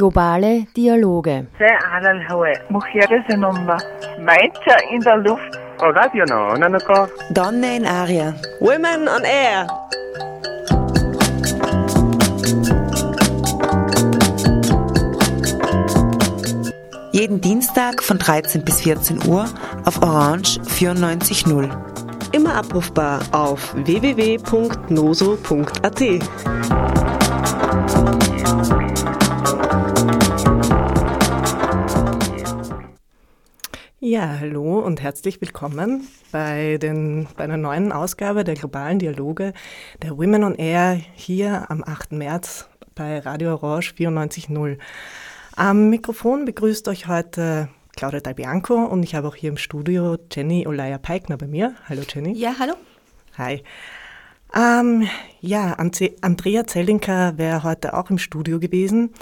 Globale Dialoge. in der Luft. Donne in Aria. Women on Air. Jeden Dienstag von 13 bis 14 Uhr auf Orange 94.0. Immer abrufbar auf www.noso.at. Ja, hallo und herzlich willkommen bei, den, bei einer neuen Ausgabe der globalen Dialoge der Women on Air hier am 8. März bei Radio Orange 94.0. Am Mikrofon begrüßt euch heute Claudia Dalbianco und ich habe auch hier im Studio Jenny Olaya Peikner bei mir. Hallo Jenny. Ja, hallo. Hi. Ähm, ja, Andrea Zellinker wäre heute auch im Studio gewesen,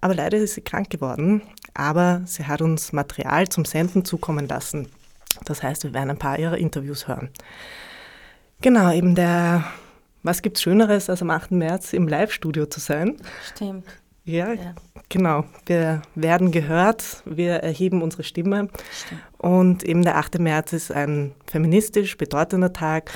aber leider ist sie krank geworden. Aber sie hat uns Material zum Senden zukommen lassen. Das heißt, wir werden ein paar ihrer Interviews hören. Genau, eben der, was gibt's Schöneres, als am 8. März im Live-Studio zu sein? Stimmt. Ja, Ja. genau. Wir werden gehört, wir erheben unsere Stimme. Stimmt. Und eben der 8. März ist ein feministisch bedeutender Tag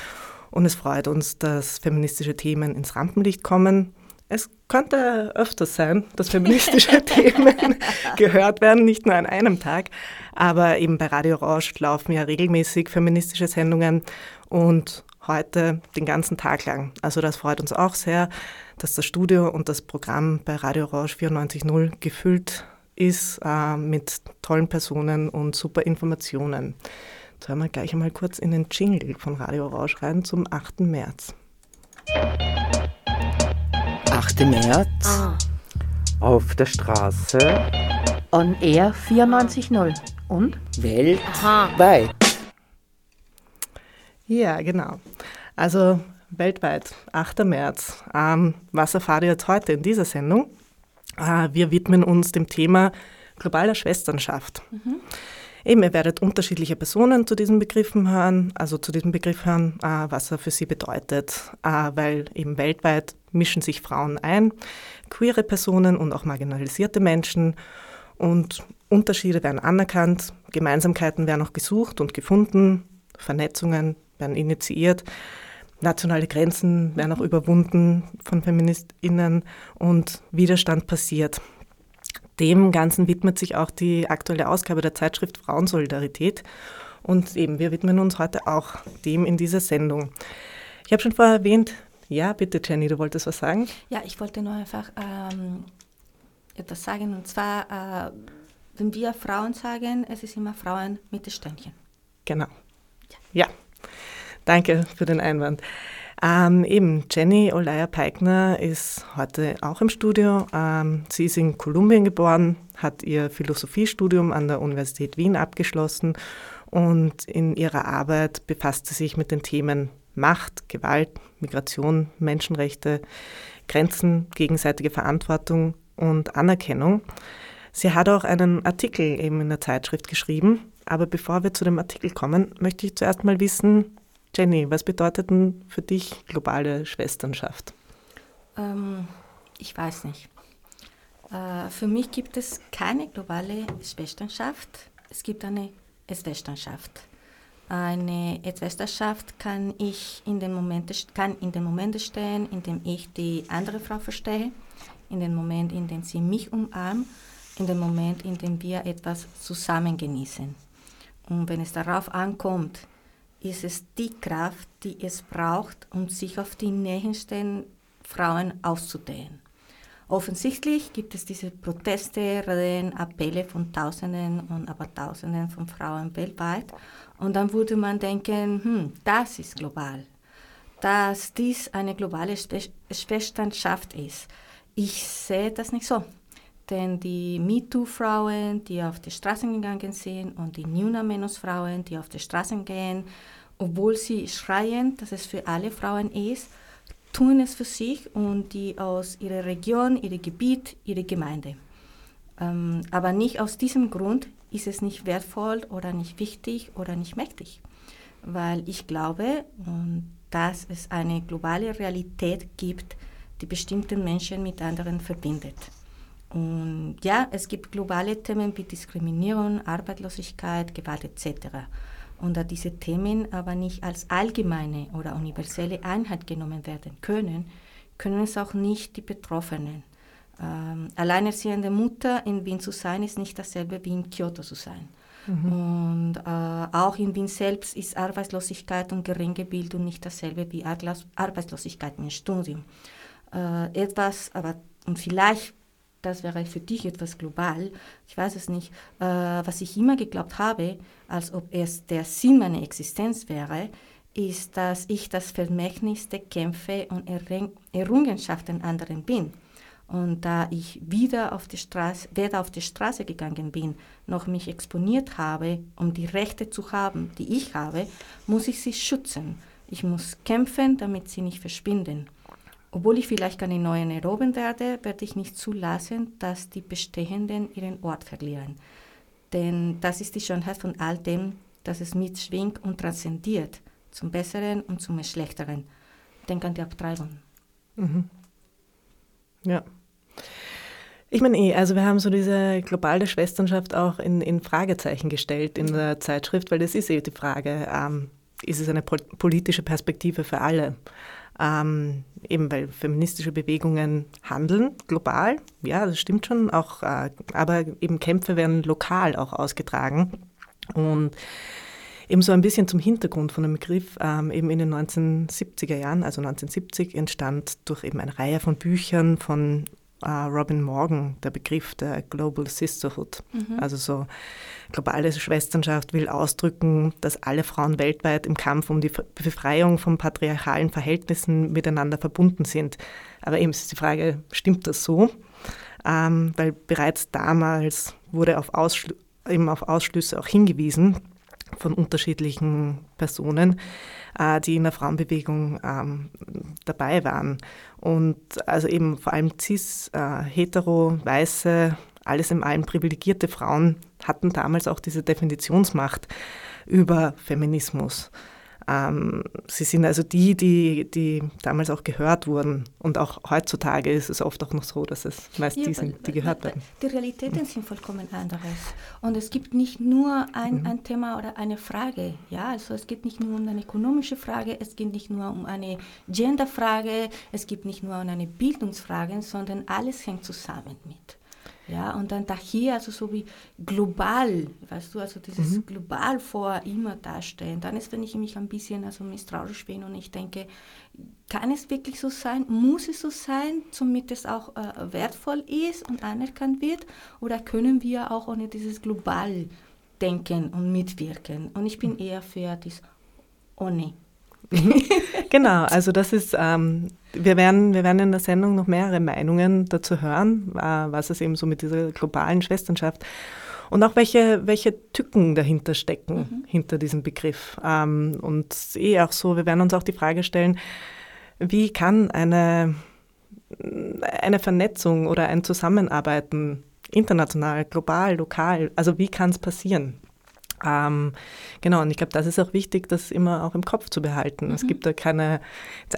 und es freut uns, dass feministische Themen ins Rampenlicht kommen. Es könnte öfters sein, dass feministische Themen gehört werden, nicht nur an einem Tag, aber eben bei Radio Orange laufen ja regelmäßig feministische Sendungen und heute den ganzen Tag lang. Also das freut uns auch sehr, dass das Studio und das Programm bei Radio Orange 94.0 gefüllt ist äh, mit tollen Personen und super Informationen. Jetzt hören wir gleich einmal kurz in den Jingle von Radio Orange rein zum 8. März. 8. März Ah. Auf der Straße. On Air 94.0. Und? weltweit. Ja, genau. Also weltweit, 8. März. Ähm, was erfahrt ihr jetzt heute in dieser Sendung? Äh, wir widmen uns dem Thema globaler Schwesternschaft. Eben, ihr werdet unterschiedliche Personen zu diesen Begriffen hören, also zu diesem Begriff hören, äh, was er für sie bedeutet, äh, weil eben weltweit mischen sich Frauen ein, queere Personen und auch marginalisierte Menschen und Unterschiede werden anerkannt, Gemeinsamkeiten werden auch gesucht und gefunden, Vernetzungen werden initiiert, nationale Grenzen werden auch überwunden von FeministInnen und Widerstand passiert. Dem Ganzen widmet sich auch die aktuelle Ausgabe der Zeitschrift Frauensolidarität. Und eben, wir widmen uns heute auch dem in dieser Sendung. Ich habe schon vorher erwähnt, ja, bitte Jenny, du wolltest was sagen? Ja, ich wollte nur einfach ähm, etwas sagen. Und zwar, äh, wenn wir Frauen sagen, es ist immer Frauen mit Sternchen. Genau. Ja, danke für den Einwand. Ähm, eben, Jenny Olaya Peikner ist heute auch im Studio. Ähm, sie ist in Kolumbien geboren, hat ihr Philosophiestudium an der Universität Wien abgeschlossen und in ihrer Arbeit befasst sie sich mit den Themen Macht, Gewalt, Migration, Menschenrechte, Grenzen, gegenseitige Verantwortung und Anerkennung. Sie hat auch einen Artikel eben in der Zeitschrift geschrieben. Aber bevor wir zu dem Artikel kommen, möchte ich zuerst mal wissen, Jenny, was bedeutet denn für dich globale Schwesternschaft? Ähm, ich weiß nicht. Äh, für mich gibt es keine globale Schwesternschaft. Es gibt eine Schwesternschaft. Eine Schwesternschaft kann ich in den Momenten, kann in den Momenten stehen, in dem ich die andere Frau verstehe, in dem Moment, in dem sie mich umarmt, in dem Moment, in dem wir etwas zusammen genießen. Und wenn es darauf ankommt, ist es die Kraft, die es braucht, um sich auf die nächsten Frauen auszudehnen. Offensichtlich gibt es diese Proteste, Reden, Appelle von Tausenden und aber Tausenden von Frauen weltweit. Und dann würde man denken, hm, das ist global, dass dies eine globale Schwe- Schwesternschaft ist. Ich sehe das nicht so. Denn die MeToo-Frauen, die auf die Straßen gegangen sind und die Nuna Menos-Frauen, die auf die Straßen gehen, obwohl sie schreien, dass es für alle Frauen ist, tun es für sich und die aus ihrer Region, ihrem Gebiet, ihrer Gemeinde. Ähm, aber nicht aus diesem Grund ist es nicht wertvoll oder nicht wichtig oder nicht mächtig. Weil ich glaube, dass es eine globale Realität gibt, die bestimmte Menschen mit anderen verbindet. Und ja, es gibt globale Themen wie Diskriminierung, Arbeitslosigkeit, Gewalt etc. Und da diese Themen aber nicht als allgemeine oder universelle Einheit genommen werden können, können es auch nicht die Betroffenen. Ähm, alleinerziehende Mutter in Wien zu sein, ist nicht dasselbe wie in Kyoto zu sein. Mhm. Und äh, auch in Wien selbst ist Arbeitslosigkeit und geringe Bildung nicht dasselbe wie Arbeitslosigkeit im Studium. Äh, etwas, aber und vielleicht, das wäre für dich etwas global, ich weiß es nicht, äh, was ich immer geglaubt habe, als ob es der Sinn meiner Existenz wäre, ist, dass ich das Vermächtnis der Kämpfe und Errungenschaften anderen bin. Und da ich wieder auf die Straße, weder auf die Straße gegangen bin, noch mich exponiert habe, um die Rechte zu haben, die ich habe, muss ich sie schützen. Ich muss kämpfen, damit sie nicht verschwinden. Obwohl ich vielleicht keine neuen erobern werde, werde ich nicht zulassen, dass die Bestehenden ihren Ort verlieren. Denn das ist die Schönheit von all dem, dass es mitschwingt und transzendiert, zum Besseren und zum Schlechteren. Denk an die Abtreibung. Mhm. Ja. Ich meine eh, also wir haben so diese globale Schwesternschaft auch in, in Fragezeichen gestellt in der Zeitschrift, weil das ist eh die Frage, ähm, ist es eine politische Perspektive für alle? Ähm, eben weil feministische Bewegungen handeln global, ja, das stimmt schon, auch, äh, aber eben Kämpfe werden lokal auch ausgetragen. Und eben so ein bisschen zum Hintergrund von dem Begriff, ähm, eben in den 1970er Jahren, also 1970, entstand durch eben eine Reihe von Büchern von äh, Robin Morgan der Begriff der Global Sisterhood. Mhm. Also so globale Schwesternschaft will ausdrücken, dass alle Frauen weltweit im Kampf um die Befreiung von patriarchalen Verhältnissen miteinander verbunden sind. Aber eben ist die Frage, stimmt das so? Ähm, weil bereits damals wurde auf, Ausschl eben auf Ausschlüsse auch hingewiesen von unterschiedlichen Personen, äh, die in der Frauenbewegung ähm, dabei waren. Und also eben vor allem cis, äh, hetero, weiße, alles in allem privilegierte Frauen hatten damals auch diese Definitionsmacht über Feminismus. Ähm, sie sind also die, die, die damals auch gehört wurden. Und auch heutzutage ist es oft auch noch so, dass es meist ja, die sind, die gehört werden. Die Realitäten sind vollkommen anderes. Und es gibt nicht nur ein, mhm. ein Thema oder eine Frage. Ja, also es geht nicht nur um eine ökonomische Frage, es geht nicht nur um eine Genderfrage, es geht nicht nur um eine Bildungsfrage, sondern alles hängt zusammen mit. Ja, und dann daher, also so wie global, weißt du, also dieses mhm. global vor immer dastehen, dann ist, wenn ich mich ein bisschen also misstrauisch bin und ich denke, kann es wirklich so sein? Muss es so sein, damit es auch äh, wertvoll ist und anerkannt wird? Oder können wir auch ohne dieses global denken und mitwirken? Und ich bin mhm. eher für das ohne. genau, also das ist, ähm, wir, werden, wir werden in der Sendung noch mehrere Meinungen dazu hören, äh, was es eben so mit dieser globalen Schwesternschaft und auch welche, welche Tücken dahinter stecken, mhm. hinter diesem Begriff. Ähm, und eh auch so, wir werden uns auch die Frage stellen, wie kann eine, eine Vernetzung oder ein Zusammenarbeiten international, global, lokal, also wie kann es passieren? Ähm, genau, und ich glaube, das ist auch wichtig, das immer auch im Kopf zu behalten. Mhm. Es gibt da keine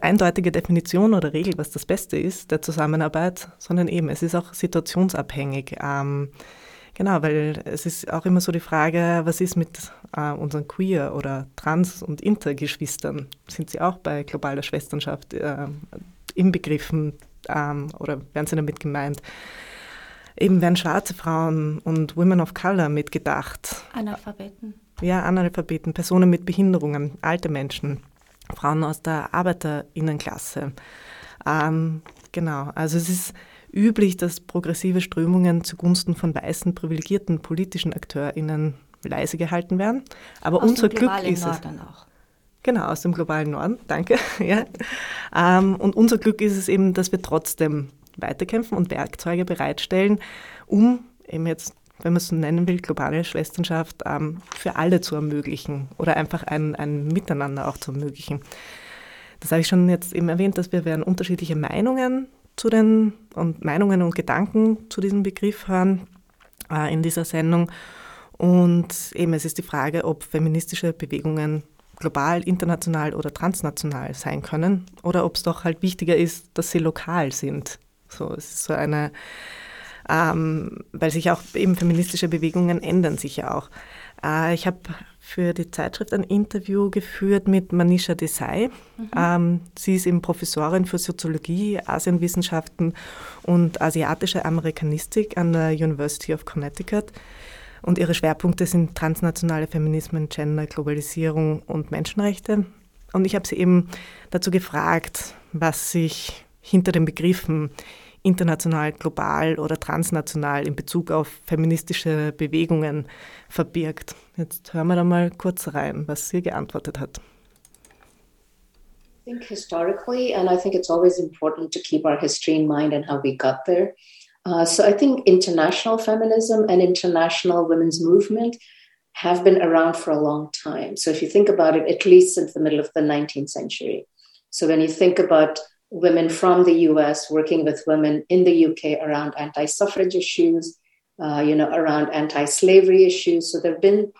eindeutige Definition oder Regel, was das Beste ist der Zusammenarbeit, sondern eben, es ist auch situationsabhängig. Ähm, genau, weil es ist auch immer so die Frage, was ist mit äh, unseren Queer- oder Trans- und Intergeschwistern? Sind sie auch bei globaler Schwesternschaft äh, inbegriffen ähm, oder werden sie damit gemeint? Eben werden schwarze Frauen und Women of Color mitgedacht. Analphabeten. Ja, Analphabeten, Personen mit Behinderungen, alte Menschen, Frauen aus der Arbeiterinnenklasse. Ähm, genau, also es ist üblich, dass progressive Strömungen zugunsten von weißen, privilegierten politischen AkteurInnen leise gehalten werden. Aber aus unser Glück ist Norden es. Auch. Genau, aus dem globalen Norden, danke. ja. Ähm, und unser Glück ist es eben, dass wir trotzdem weiterkämpfen und Werkzeuge bereitstellen, um eben jetzt, wenn man es so nennen will, globale Schwesternschaft ähm, für alle zu ermöglichen oder einfach ein, ein Miteinander auch zu ermöglichen. Das habe ich schon jetzt eben erwähnt, dass wir werden unterschiedliche Meinungen zu den und Meinungen und Gedanken zu diesem Begriff hören äh, in dieser Sendung. Und eben es ist die Frage, ob feministische Bewegungen global, international oder transnational sein können oder ob es doch halt wichtiger ist, dass sie lokal sind so, es ist so eine, ähm, weil sich auch eben feministische Bewegungen ändern sich ja auch. Äh, ich habe für die Zeitschrift ein Interview geführt mit Manisha Desai. Mhm. Ähm, sie ist eben Professorin für Soziologie, Asienwissenschaften und asiatische Amerikanistik an der University of Connecticut. Und ihre Schwerpunkte sind transnationale Feminismen, Gender, Globalisierung und Menschenrechte. Und ich habe sie eben dazu gefragt, was sich hinter den Begriffen international, global oder transnational in Bezug auf feministische Bewegungen verbirgt. Jetzt hören wir da mal kurz rein, was sie geantwortet hat. I think historically, and I think it's always important to keep our history in mind and how we got there. Uh, so I think international feminism and international women's movement have been around for a long time. So if you think about it, at least since the middle of the 19th century. So when you think about women from the US working with women in the UK around anti suffrage issues, uh, you know, around anti slavery issues. So there have been,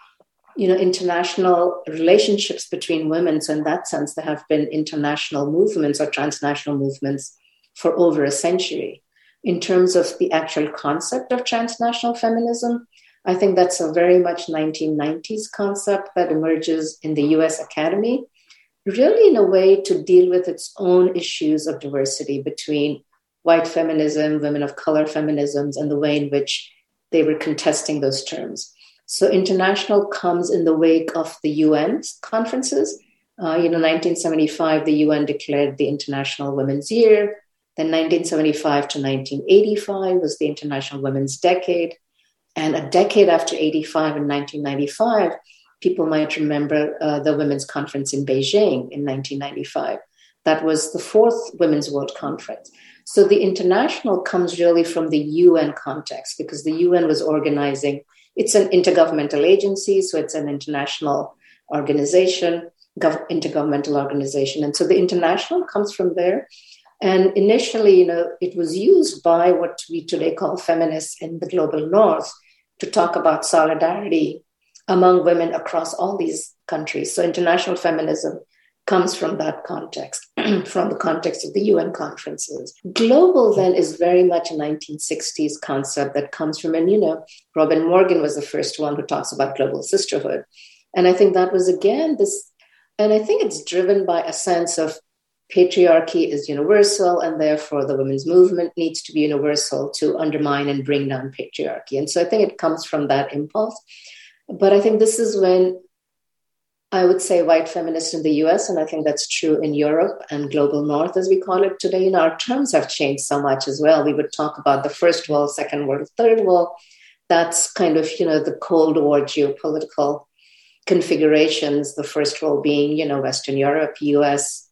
you know, international relationships between women. So in that sense, there have been international movements or transnational movements for over a century. In terms of the actual concept of transnational feminism, I think that's a very much 1990s concept that emerges in the US Academy really in a way to deal with its own issues of diversity between white feminism, women of color feminisms, and the way in which they were contesting those terms. So international comes in the wake of the UN conferences. Uh, you know, 1975, the UN declared the International Women's Year. Then 1975 to 1985 was the International Women's Decade. And a decade after 85 in 1995, people might remember uh, the Women's Conference in Beijing in 1995. That was the fourth Women's World Conference. So the international comes really from the UN context because the UN was organizing, it's an intergovernmental agency, so it's an international organization, gov- intergovernmental organization. And so the international comes from there. And initially, you know, it was used by what we today call feminists in the global north to talk about solidarity among women across all these countries. So international feminism comes from that context, from the context of the UN conferences. Global then is very much a 1960s concept that comes from, and you know, Robin Morgan was the first one who talks about global sisterhood. And I think that was again this, and I think it's driven by a sense of patriarchy is universal, and therefore the women's movement needs to be universal to undermine and bring down patriarchy. And so I think it comes from that impulse. But I think this is when I would say white feminists in the US, and I think that's true in Europe and global north, as we call it today. You know, our terms have changed so much as well. We would talk about the first world, second world, third world. That's kind of, you know, the Cold War geopolitical configurations, the first world being, you know, Western Europe, US,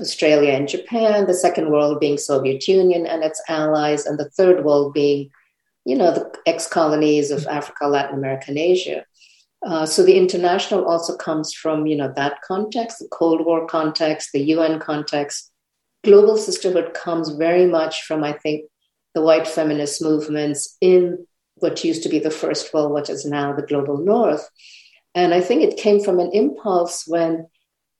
Australia, and Japan, the second world being Soviet Union and its allies, and the third world being, you know, the ex-colonies of Africa, Latin America, and Asia. Uh, so the international also comes from you know that context, the Cold War context, the UN context. Global sisterhood comes very much from I think the white feminist movements in what used to be the first world, what is now the global north. And I think it came from an impulse when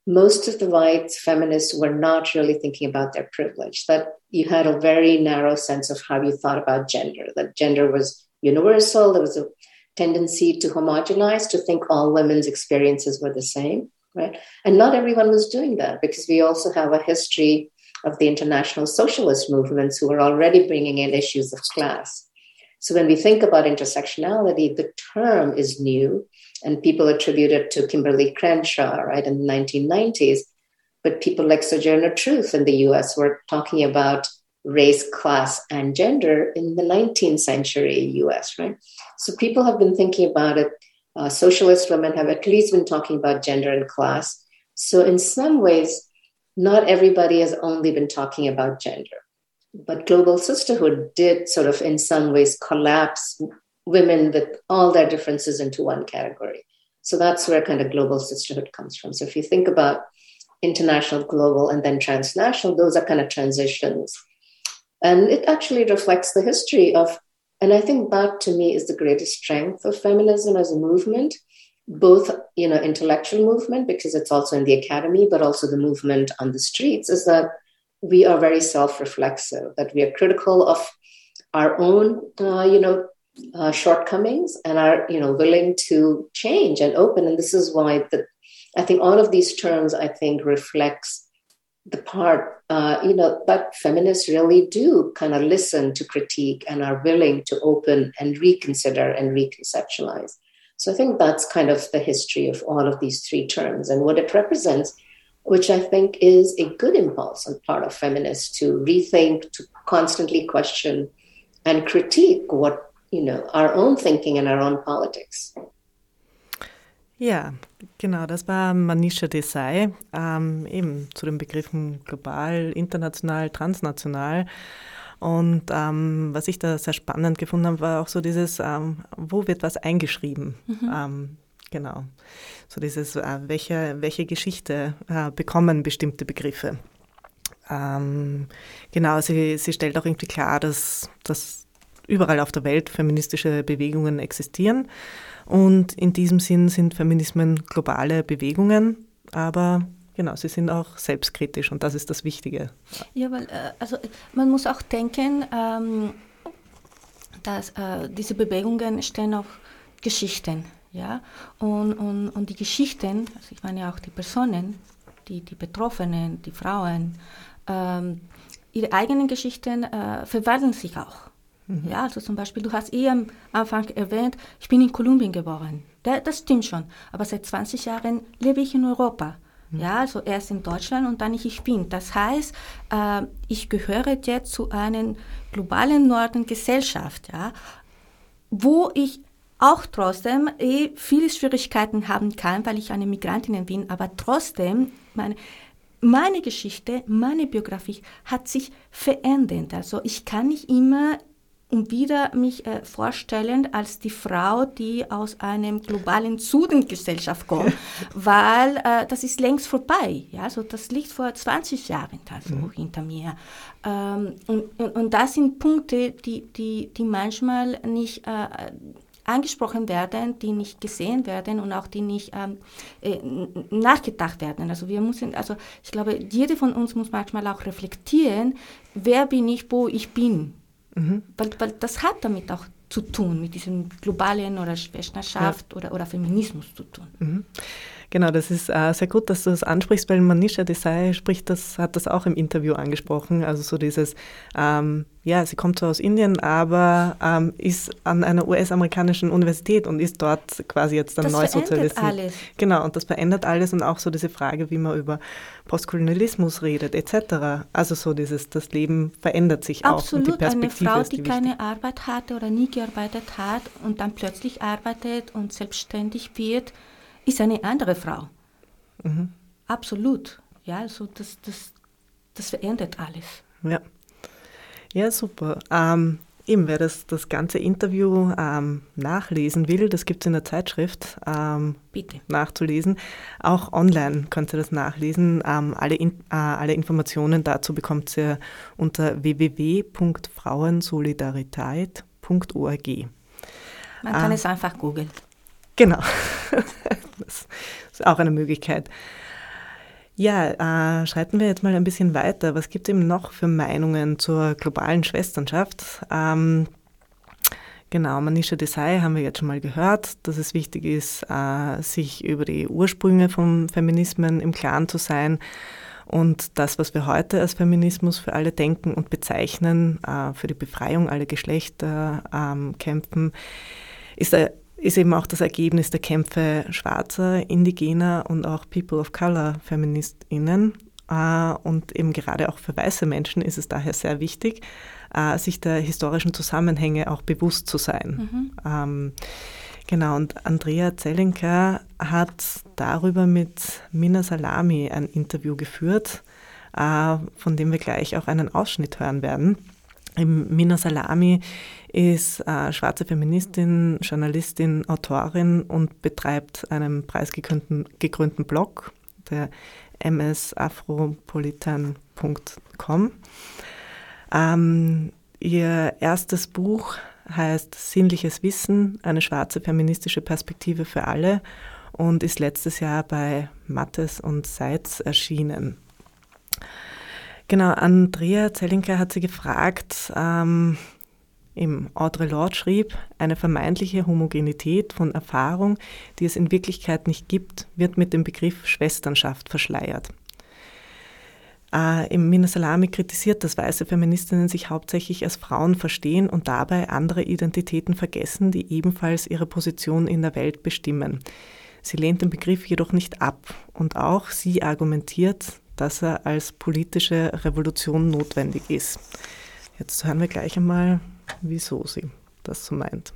most of the white feminists were not really thinking about their privilege, that you had a very narrow sense of how you thought about gender, that gender was universal, there was a tendency to homogenize, to think all women's experiences were the same, right? And not everyone was doing that because we also have a history of the international socialist movements who were already bringing in issues of class. So when we think about intersectionality, the term is new and people attribute it to Kimberly Crenshaw, right, in the 1990s. But people like Sojourner Truth in the US were talking about race, class, and gender in the 19th century US, right? So people have been thinking about it. Uh, socialist women have at least been talking about gender and class. So, in some ways, not everybody has only been talking about gender. But global sisterhood did sort of, in some ways, collapse women with all their differences into one category. So that's where kind of global sisterhood comes from. So if you think about international, global, and then transnational, those are kind of transitions and it actually reflects the history of, and I think that to me is the greatest strength of feminism as a movement, both, you know, intellectual movement, because it's also in the academy, but also the movement on the streets, is that we are very self reflexive, that we are critical of our own, uh, you know, uh, shortcomings and are, you know, willing to change and open. And this is why the, I think all of these terms, I think, reflects the part, uh, you know, but feminists really do kind of listen to critique and are willing to open and reconsider and reconceptualize. So I think that's kind of the history of all of these three terms and what it represents, which I think is a good impulse on part of feminists to rethink, to constantly question and critique what, you know, our own thinking and our own politics. Ja, genau, das war Manisha Desai, ähm, eben zu den Begriffen global, international, transnational. Und ähm, was ich da sehr spannend gefunden habe, war auch so dieses, ähm, wo wird was eingeschrieben? Mhm. Ähm, genau, so dieses, äh, welche, welche Geschichte äh, bekommen bestimmte Begriffe? Ähm, genau, sie, sie stellt auch irgendwie klar, dass, dass überall auf der Welt feministische Bewegungen existieren und in diesem Sinn sind Feminismen globale Bewegungen, aber genau, sie sind auch selbstkritisch und das ist das Wichtige. Ja, weil äh, also man muss auch denken, ähm, dass äh, diese Bewegungen stehen auf Geschichten, ja, und, und, und die Geschichten, also ich meine auch die Personen, die, die Betroffenen, die Frauen, ähm, ihre eigenen Geschichten äh, verwandeln sich auch. Mhm. Ja, also zum Beispiel, du hast eh am Anfang erwähnt, ich bin in Kolumbien geboren. Das stimmt schon. Aber seit 20 Jahren lebe ich in Europa. Mhm. Ja, also erst in Deutschland und dann ich bin. Das heißt, äh, ich gehöre jetzt zu einer globalen Norden-Gesellschaft, ja, wo ich auch trotzdem eh viele Schwierigkeiten haben kann, weil ich eine Migrantin bin, aber trotzdem meine, meine Geschichte, meine Biografie hat sich verändert. Also ich kann nicht immer und wieder mich äh, vorstellen als die Frau, die aus einem globalen Südengesellschaft kommt, weil äh, das ist längst vorbei. Ja, also das liegt vor 20 Jahren also mhm. hinter mir. Ähm, und, und, und, das sind Punkte, die, die, die manchmal nicht äh, angesprochen werden, die nicht gesehen werden und auch die nicht ähm, äh, nachgedacht werden. Also wir müssen, also ich glaube, jede von uns muss manchmal auch reflektieren, wer bin ich, wo ich bin. Mhm. Weil, weil das hat damit auch zu tun, mit diesem globalen oder Schwesterschaft ja. oder, oder Feminismus zu tun. Mhm. Genau, das ist äh, sehr gut, dass du das ansprichst, weil Manisha Desai spricht das, hat das auch im Interview angesprochen. Also so dieses, ähm, ja, sie kommt zwar aus Indien, aber ähm, ist an einer US-amerikanischen Universität und ist dort quasi jetzt dann das neu sozialisiert. Das alles. Genau, und das verändert alles und auch so diese Frage, wie man über Postkolonialismus redet, etc. Also so dieses, das Leben verändert sich Absolut, auch und die Perspektive eine Frau, die, die keine Arbeit hatte oder nie gearbeitet hat und dann plötzlich arbeitet und selbstständig wird, ist eine andere Frau. Mhm. Absolut. Ja, also das, das, das verändert alles. Ja. Ja, super. Ähm, eben, wer das, das ganze Interview ähm, nachlesen will, das gibt es in der Zeitschrift ähm, Bitte. nachzulesen. Auch online könnt ihr das nachlesen. Ähm, alle, in, äh, alle Informationen dazu bekommt ihr unter www.frauensolidarität.org. Man kann äh, es einfach googeln. Genau. das ist auch eine Möglichkeit. Ja, äh, schreiten wir jetzt mal ein bisschen weiter. Was gibt es eben noch für Meinungen zur globalen Schwesternschaft? Ähm, genau, Manisha Desai haben wir jetzt schon mal gehört, dass es wichtig ist, äh, sich über die Ursprünge von Feminismen im Klaren zu sein und das, was wir heute als Feminismus für alle denken und bezeichnen, äh, für die Befreiung aller Geschlechter ähm, kämpfen, ist ist eben auch das Ergebnis der Kämpfe schwarzer, indigener und auch People of Color Feministinnen. Äh, und eben gerade auch für weiße Menschen ist es daher sehr wichtig, äh, sich der historischen Zusammenhänge auch bewusst zu sein. Mhm. Ähm, genau, und Andrea Zellenker hat darüber mit Mina Salami ein Interview geführt, äh, von dem wir gleich auch einen Ausschnitt hören werden. Mina Salami ist äh, schwarze Feministin, Journalistin, Autorin und betreibt einen preisgekrönten Blog, der msafropolitan.com. Ähm, ihr erstes Buch heißt Sinnliches Wissen, eine schwarze feministische Perspektive für alle und ist letztes Jahr bei Mattes und Seitz erschienen. Genau, Andrea Zellinker hat sie gefragt, ähm, Im Audre Lorde schrieb, eine vermeintliche Homogenität von Erfahrung, die es in Wirklichkeit nicht gibt, wird mit dem Begriff Schwesternschaft verschleiert. Äh, Im Minasalami kritisiert, dass weiße Feministinnen sich hauptsächlich als Frauen verstehen und dabei andere Identitäten vergessen, die ebenfalls ihre Position in der Welt bestimmen. Sie lehnt den Begriff jedoch nicht ab und auch sie argumentiert, dass er als politische Revolution notwendig ist. Jetzt hören wir gleich einmal, wieso sie das so meint.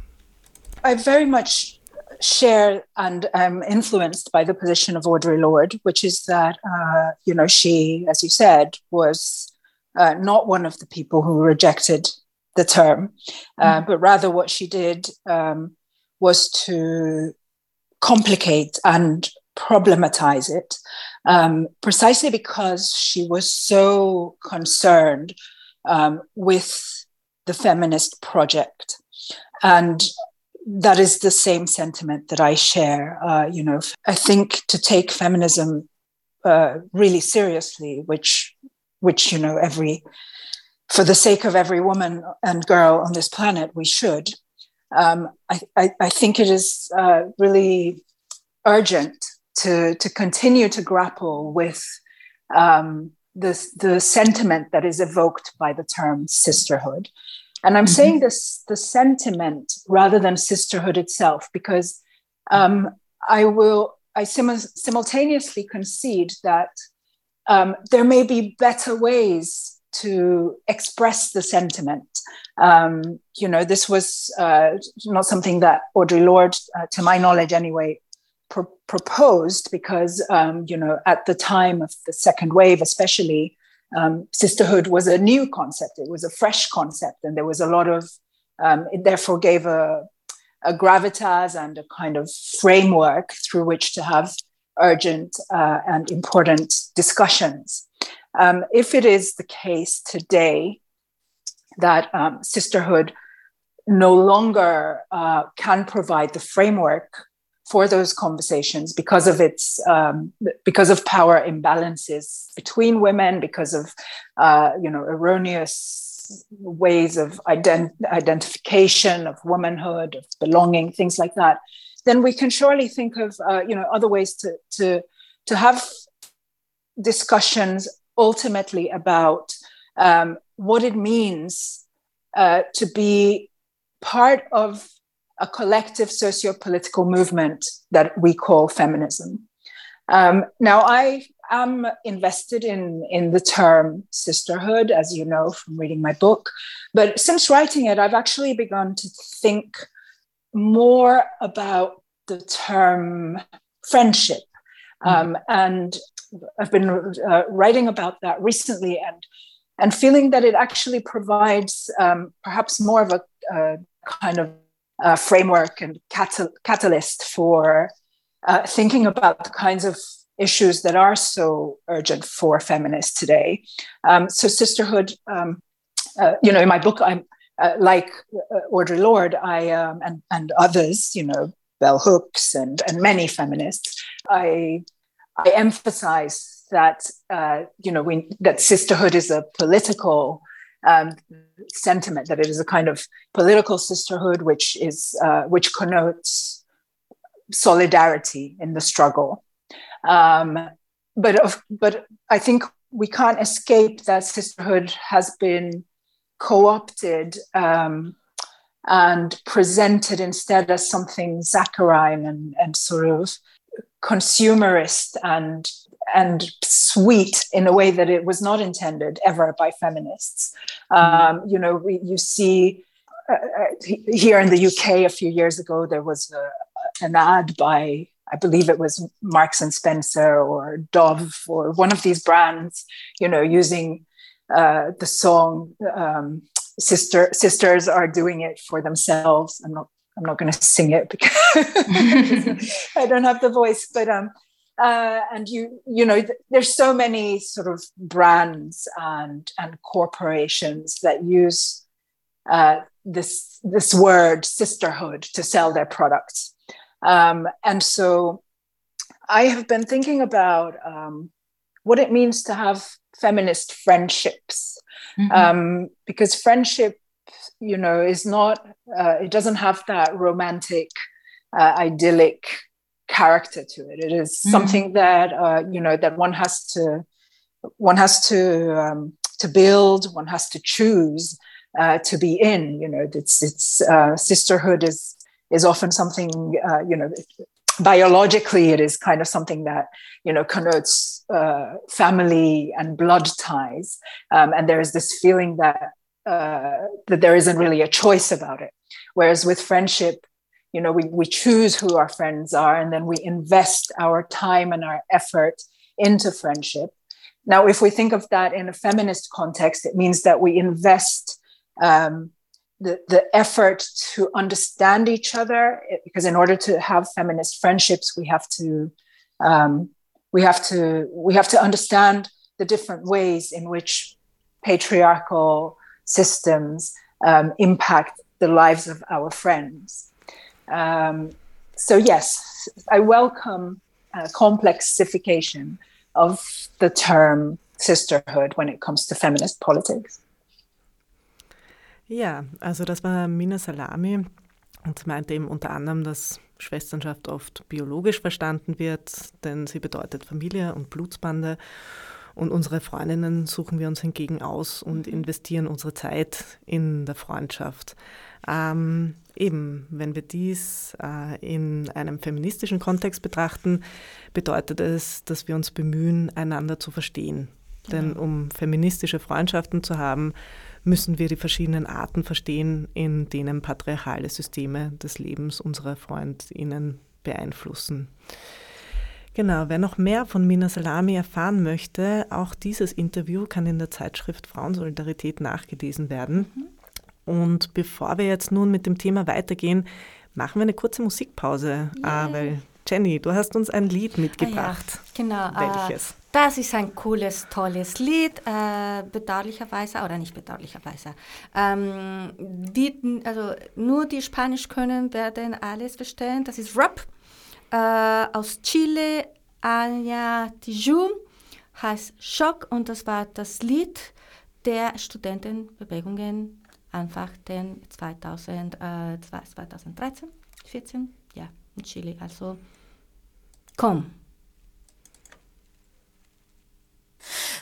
I very much share and am influenced by the position of Audre Lorde, which is that, uh, you know, she, as you said, was uh, not one of the people who rejected the term, uh, mm. but rather what she did um, was to complicate and problematize it um, precisely because she was so concerned um, with the feminist project. And that is the same sentiment that I share. Uh, you know, I think to take feminism uh, really seriously, which, which you know, every for the sake of every woman and girl on this planet, we should. Um, I, I, I, think it is uh, really urgent to to continue to grapple with um, the the sentiment that is evoked by the term sisterhood and I'm mm-hmm. saying this the sentiment rather than sisterhood itself, because um, I will I sim- simultaneously concede that um, there may be better ways to express the sentiment. Um, you know, this was uh, not something that Audrey Lorde, uh, to my knowledge anyway, pro- proposed because, um, you know, at the time of the second wave, especially, um, sisterhood was a new concept. It was a fresh concept, and there was a lot of. Um, it therefore gave a, a gravitas and a kind of framework through which to have urgent uh, and important discussions. Um, if it is the case today that um, sisterhood no longer uh, can provide the framework for those conversations because of its um, because of power imbalances between women because of uh, you know erroneous ways of ident- identification of womanhood of belonging things like that then we can surely think of uh, you know other ways to to to have discussions ultimately about um, what it means uh, to be part of a collective socio-political movement that we call feminism. Um, now, I am invested in, in the term sisterhood, as you know from reading my book. But since writing it, I've actually begun to think more about the term friendship. Um, and I've been uh, writing about that recently and, and feeling that it actually provides um, perhaps more of a, a kind of uh, framework and catal- catalyst for uh, thinking about the kinds of issues that are so urgent for feminists today. Um, so, sisterhood, um, uh, you know, in my book, I'm uh, like uh, Audre Lorde, I um, and and others, you know, Bell Hooks and and many feminists, I I emphasize that uh, you know we, that sisterhood is a political um, sentiment that it is a kind of political sisterhood, which is uh, which connotes solidarity in the struggle. Um, but of, but I think we can't escape that sisterhood has been co-opted um, and presented instead as something saccharine and, and sort of consumerist and and sweet in a way that it was not intended ever by feminists. Um, you know, we, you see uh, uh here in the UK a few years ago, there was a, an ad by, I believe it was Marks and Spencer or Dove or one of these brands, you know, using uh, the song um, "Sister Sisters Are Doing It for Themselves." I'm not. I'm not going to sing it because I don't have the voice, but um, uh, and you you know there's so many sort of brands and and corporations that use uh, this this word sisterhood to sell their products um, and so i have been thinking about um, what it means to have feminist friendships mm-hmm. um, because friendship you know, is not, uh, it doesn't have that romantic, uh, idyllic character to it. It is mm. something that, uh, you know, that one has to, one has to, um, to build, one has to choose uh, to be in, you know, it's, it's uh, sisterhood is, is often something, uh, you know, biologically it is kind of something that you know connotes uh, family and blood ties um, and there is this feeling that uh, that there isn't really a choice about it whereas with friendship you know we, we choose who our friends are and then we invest our time and our effort into friendship. Now if we think of that in a feminist context it means that we invest um, the, the effort to understand each other because in order to have feminist friendships we have to um, we have to we have to understand the different ways in which patriarchal systems um, impact the lives of our friends um, so yes i welcome a complexification of the term sisterhood when it comes to feminist politics Ja, also das war Mina Salami und meinte eben unter anderem, dass Schwesternschaft oft biologisch verstanden wird, denn sie bedeutet Familie und Blutsbande. Und unsere Freundinnen suchen wir uns hingegen aus und mhm. investieren unsere Zeit in der Freundschaft. Ähm, eben, wenn wir dies äh, in einem feministischen Kontext betrachten, bedeutet es, dass wir uns bemühen, einander zu verstehen. Denn genau. um feministische Freundschaften zu haben, müssen wir die verschiedenen Arten verstehen, in denen patriarchale Systeme des Lebens unserer Freundinnen beeinflussen. Genau, wer noch mehr von Mina Salami erfahren möchte, auch dieses Interview kann in der Zeitschrift Frauensolidarität nachgelesen werden. Mhm. Und bevor wir jetzt nun mit dem Thema weitergehen, machen wir eine kurze Musikpause, yeah. äh, weil Jenny, du hast uns ein Lied mitgebracht. Ah, ja, genau. Welches? Äh, das ist ein cooles, tolles Lied, äh, bedauerlicherweise, oder nicht bedauerlicherweise. Ähm, die, also nur die Spanisch können, werden alles verstehen. Das ist Rap äh, aus Chile, Anja Tijum, heißt Schock und das war das Lied der Studentenbewegungen einfach den 2000, äh, 2013, 14, ja, in Chile. Also komm.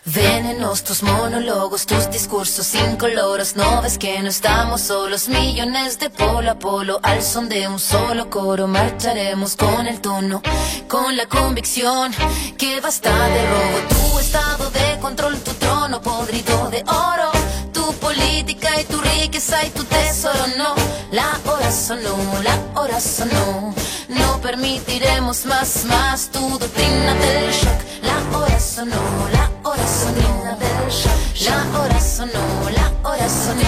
Venenos tus monólogos, tus discursos incoloros. No ves que no estamos solos, millones de polo a polo. Al son de un solo coro, marcharemos con el tono, con la convicción que basta de robo. Tu estado de control, tu trono podrido de oro. Tu política y tu riqueza y tu tesoro, no. La hora sonó, la hora sonó. No permitiremos más, más tu doctrina del shock. La hora sonó, la La hora sonó, la hora sonó.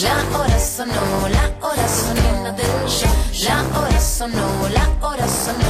La hora sonó, la hora sonó. La hora sonó, la hora sonó.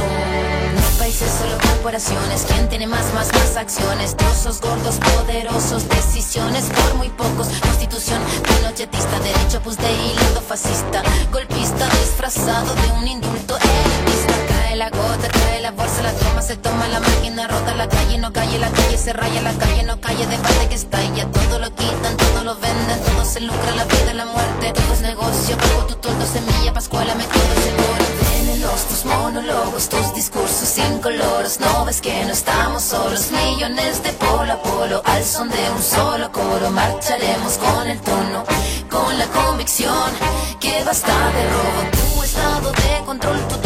Países, solo corporaciones. ¿Quién tiene más, más, más acciones? Trozos gordos, poderosos, decisiones por muy pocos. Constitución pinochetista, derecho pues de hilando fascista. Golpista disfrazado de un indulto elitista. La gota, cae la bolsa, la toma, se toma la máquina, rota la calle, no calle, la calle se raya, la calle no calle, de parte que estalla. Todo lo quitan, todo lo venden, todo se lucra, la vida, la muerte. Todo es negocio, pago tu toldo, semilla, pascuala, me todo seguro. Venenos, tus monólogos, tus discursos incoloros. No ves que no estamos solos, millones de polo a polo, al son de un solo coro. Marcharemos con el tono, con la convicción que basta de robo. Tu estado de control, tu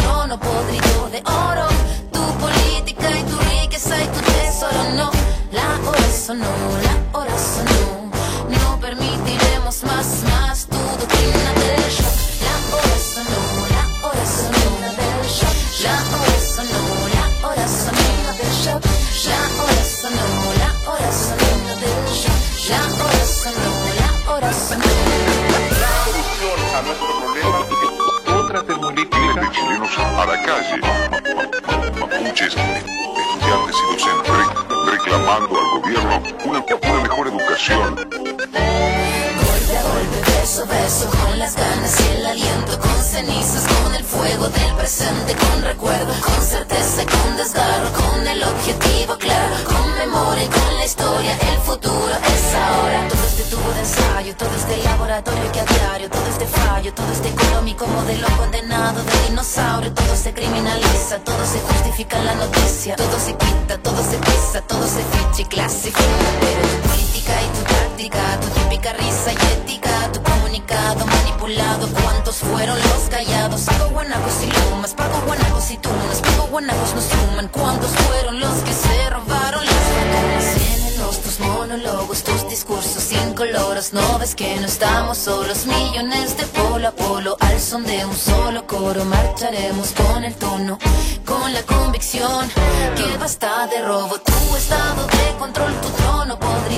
sonó, la hora sonó. No permitiremos más, más tu doctrina del shock. La hora sonó, la hora sonó del shock. La hora sonó, la hora sonó del shock. La hora sonó, la hora sonó del shock. La hora sonó, la hora sonó. La solución a nuestro problema es otra termolítica de chilenos a la calle. Mapuches, estudiantes y docentes reclamando al gobierno una, una mejor educación. Golpe beso con las ganas y el aliento, con cenizas, con el fuego del presente, con recuerdo, con certeza con desgarro, con el objetivo claro, con memoria y con la historia, el futuro es ahora. Todo este tubo de ensayo todo este laboratorio que a diario, todo este fallo, todo este económico modelo condenado de dinosaurio, todo se criminaliza, todo se justifica en la noticia, todo se quita, todo se pisa, todo se ficha y clasifica. Política y tu táctica, tu típica risa y ética, tu comunicado manipulado, ¿cuántos fueron los callados? Pago guanacos y lumas, pago guanacos y tunas, pago guanacos no suman, ¿cuántos fueron los que se robaron las los tus monólogos, tus discursos incoloros, no ves que no estamos solos, millones de polo a polo, al son de un solo coro, marcharemos con el tono, con la convicción. Que basta de robo, tu estado de control, tu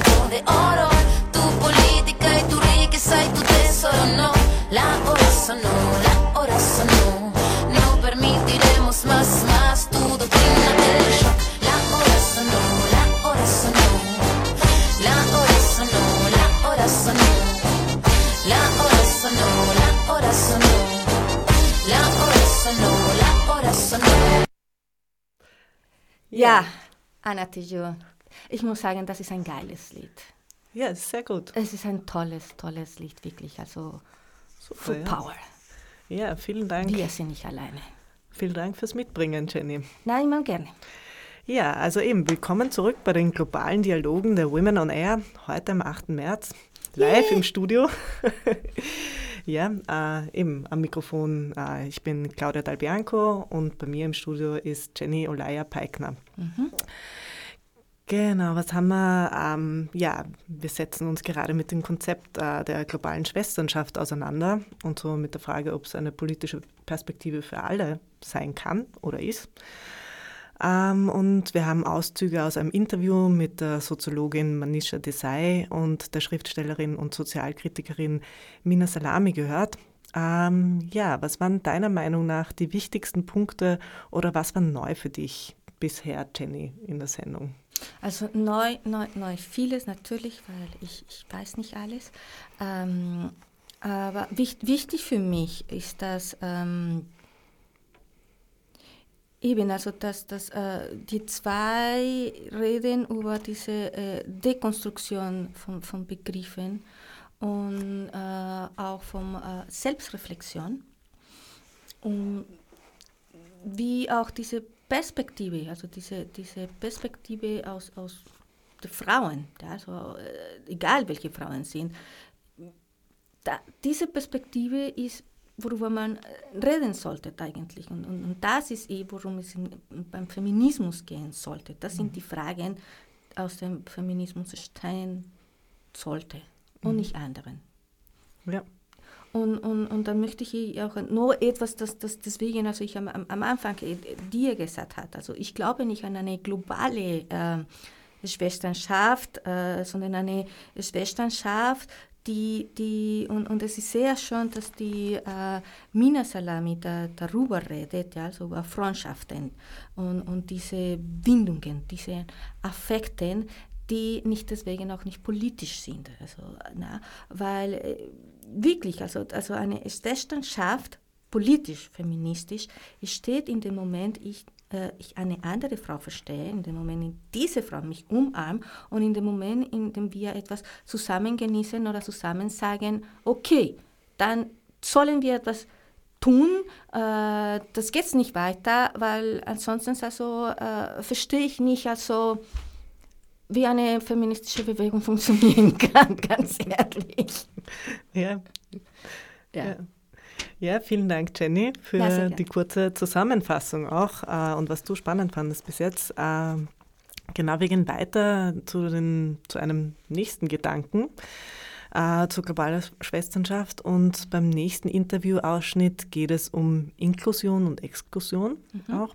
podrido de oro, tu política y tu riqueza y tu tesoro, no, la hora sonó, la hora sonó, no permitiremos más, más tu doctrina del shock, la hora sonó, la hora sonó, la hora sonó, la hora sonó, la hora sonó, la hora sonó, la hora sonó, la hora sonó. Ja, Anna Tijoux. Ich muss sagen, das ist ein geiles Lied. Ja, sehr gut. Es ist ein tolles, tolles Lied, wirklich. Also Super, Full ja. Power. Ja, vielen Dank. Wir sind nicht alleine. Vielen Dank fürs Mitbringen, Jenny. Nein, immer gerne. Ja, also eben, willkommen zurück bei den globalen Dialogen der Women on Air, heute am 8. März, live im Studio. ja, äh, eben am Mikrofon, äh, ich bin Claudia Dalbianco und bei mir im Studio ist Jenny Olaya Peikner. Mhm. Genau, was haben wir? Ähm, ja, wir setzen uns gerade mit dem Konzept äh, der globalen Schwesternschaft auseinander und so mit der Frage, ob es eine politische Perspektive für alle sein kann oder ist. Ähm, und wir haben Auszüge aus einem Interview mit der Soziologin Manisha Desai und der Schriftstellerin und Sozialkritikerin Mina Salami gehört. Ähm, ja, was waren deiner Meinung nach die wichtigsten Punkte oder was war neu für dich bisher, Jenny, in der Sendung? Also neu, neu, neu vieles natürlich, weil ich, ich weiß nicht alles. Ähm, aber wichtig, wichtig für mich ist, dass ähm, eben, also dass, dass äh, die zwei reden über diese äh, Dekonstruktion von, von Begriffen und äh, auch von äh, Selbstreflexion. Und wie auch diese Perspektive, also diese, diese Perspektive aus, aus der Frauen, also, egal welche Frauen sind, da, diese Perspektive ist, worüber man reden sollte eigentlich. Und, und, und das ist eh, worum es in, beim Feminismus gehen sollte. Das sind die Fragen, aus dem Feminismus stehen sollte und Mhm. nicht anderen. Ja. Und, und, und dann möchte ich auch nur etwas, das, das deswegen, also ich am, am am Anfang äh, dir gesagt hat, also ich glaube nicht an eine globale äh, Schwesternschaft, äh, sondern eine Schwesternschaft, die, die und, und es ist sehr schön, dass die äh, Mina Salami da, darüber redet, ja, also über Freundschaften und, und diese Bindungen, diese Affekten, die nicht deswegen auch nicht politisch sind. Also, na, weil äh, wirklich, also, also eine Schwesternschaft, politisch, feministisch, steht in dem Moment, ich, äh, ich eine andere Frau verstehe, in dem Moment, in diese Frau mich umarmt und in dem Moment, in dem wir etwas zusammen genießen oder zusammen sagen, okay, dann sollen wir etwas tun, äh, das geht nicht weiter, weil ansonsten also, äh, verstehe ich nicht, also wie eine feministische Bewegung funktionieren kann, ganz ehrlich. Ja. Ja. ja. Ja, vielen Dank, Jenny, für Ja, die kurze Zusammenfassung auch äh, und was du spannend fandest bis jetzt. Äh, genau, wir gehen weiter zu, den, zu einem nächsten Gedanken, äh, zur globalen Schwesternschaft. Und beim nächsten Interviewausschnitt geht es um Inklusion und Exklusion Mhm. auch.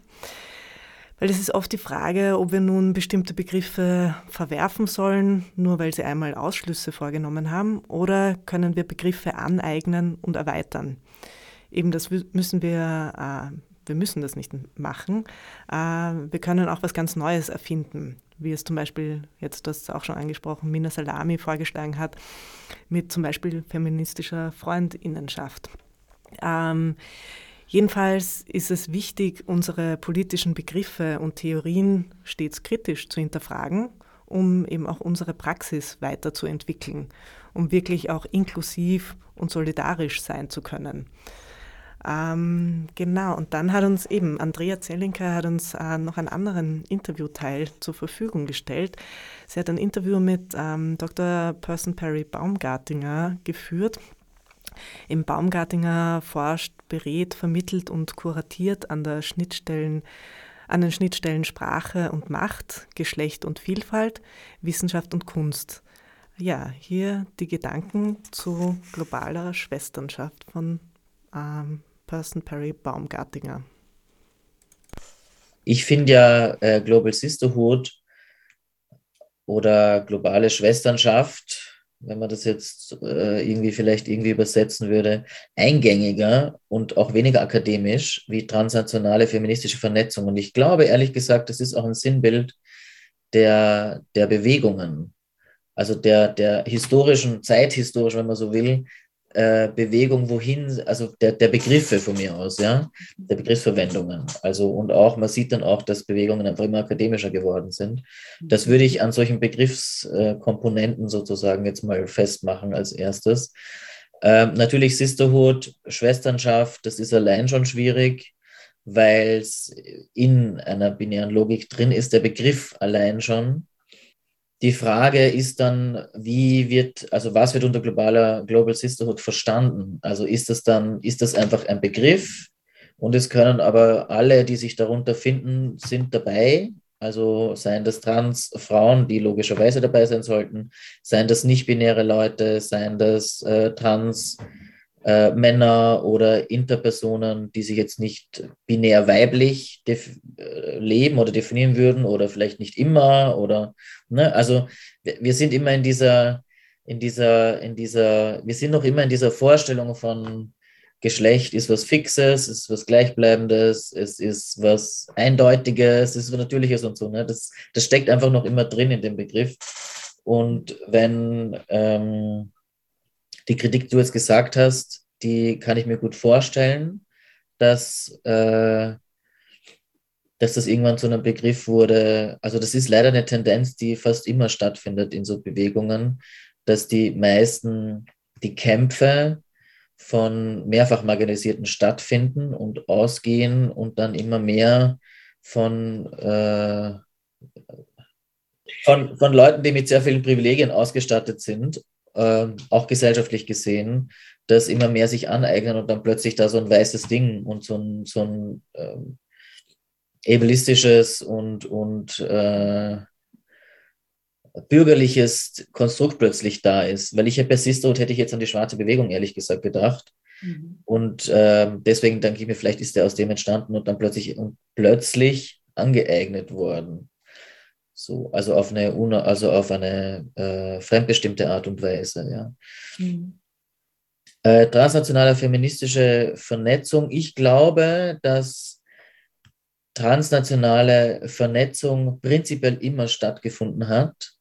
Weil es ist oft die Frage, ob wir nun bestimmte Begriffe verwerfen sollen, nur weil sie einmal Ausschlüsse vorgenommen haben, oder können wir Begriffe aneignen und erweitern. Eben das müssen wir, äh, wir müssen das nicht machen. Äh, wir können auch was ganz Neues erfinden, wie es zum Beispiel, jetzt du hast es auch schon angesprochen, Mina Salami vorgeschlagen hat, mit zum Beispiel feministischer Freundinnenschaft. Ähm, Jedenfalls ist es wichtig, unsere politischen Begriffe und Theorien stets kritisch zu hinterfragen, um eben auch unsere Praxis weiterzuentwickeln. um wirklich auch inklusiv und solidarisch sein zu können. Ähm, genau, und dann hat uns eben Andrea Zellinker hat uns äh, noch einen anderen Interviewteil zur Verfügung gestellt. Sie hat ein Interview mit ähm, Dr. Person Perry Baumgartinger geführt. Im Baumgartinger forscht, berät, vermittelt und kuratiert an der Schnittstellen an den Schnittstellen Sprache und Macht, Geschlecht und Vielfalt, Wissenschaft und Kunst. Ja, hier die Gedanken zu globaler Schwesternschaft von ähm, Person Perry Baumgartinger. Ich finde ja äh, Global Sisterhood oder globale Schwesternschaft, wenn man das jetzt äh, irgendwie vielleicht irgendwie übersetzen würde, eingängiger und auch weniger akademisch wie transnationale feministische Vernetzung. Und ich glaube ehrlich gesagt, das ist auch ein Sinnbild der, der Bewegungen, also der, der historischen, zeithistorischen, wenn man so will, äh, Bewegung, wohin, also der, der Begriffe von mir aus, ja, der Begriffsverwendungen. Also und auch, man sieht dann auch, dass Bewegungen einfach immer akademischer geworden sind. Das würde ich an solchen Begriffskomponenten sozusagen jetzt mal festmachen als erstes. Ähm, natürlich Sisterhood, Schwesternschaft, das ist allein schon schwierig, weil es in einer binären Logik drin ist, der Begriff allein schon. Die Frage ist dann, wie wird, also was wird unter globaler Global Sisterhood verstanden? Also ist das dann, ist das einfach ein Begriff und es können aber alle, die sich darunter finden, sind dabei. Also seien das Trans-Frauen, die logischerweise dabei sein sollten, seien das nicht-binäre Leute, seien das äh, Trans- äh, Männer oder Interpersonen, die sich jetzt nicht binär weiblich äh, leben oder definieren würden oder vielleicht nicht immer oder ne, also wir, sind immer in dieser in dieser in dieser wir sind noch immer in dieser Vorstellung von Geschlecht ist was Fixes, ist was Gleichbleibendes, es ist was Eindeutiges, es ist was Natürliches und so. Ne? Das, das steckt einfach noch immer drin in dem Begriff. Und wenn ähm, die Kritik, die du jetzt gesagt hast, die kann ich mir gut vorstellen, dass, äh, dass das irgendwann zu einem Begriff wurde. Also das ist leider eine Tendenz, die fast immer stattfindet in so Bewegungen, dass die meisten, die Kämpfe von mehrfach marginalisierten stattfinden und ausgehen und dann immer mehr von, äh, von, von Leuten, die mit sehr vielen Privilegien ausgestattet sind äh, auch gesellschaftlich gesehen, dass immer mehr sich aneignen und dann plötzlich da so ein weißes Ding und so ein, so ein ähm, ableistisches und, und äh, bürgerliches Konstrukt plötzlich da ist. Weil ich ja bei Sisterhood hätte ich jetzt an die schwarze Bewegung ehrlich gesagt gedacht. Mhm. Und äh, deswegen denke ich mir, vielleicht ist der aus dem entstanden und dann plötzlich und plötzlich angeeignet worden. So, also auf eine, also auf eine äh, fremdbestimmte Art und Weise, ja. Mhm. Äh, transnationale feministische Vernetzung. Ich glaube, dass transnationale Vernetzung prinzipiell immer stattgefunden hat.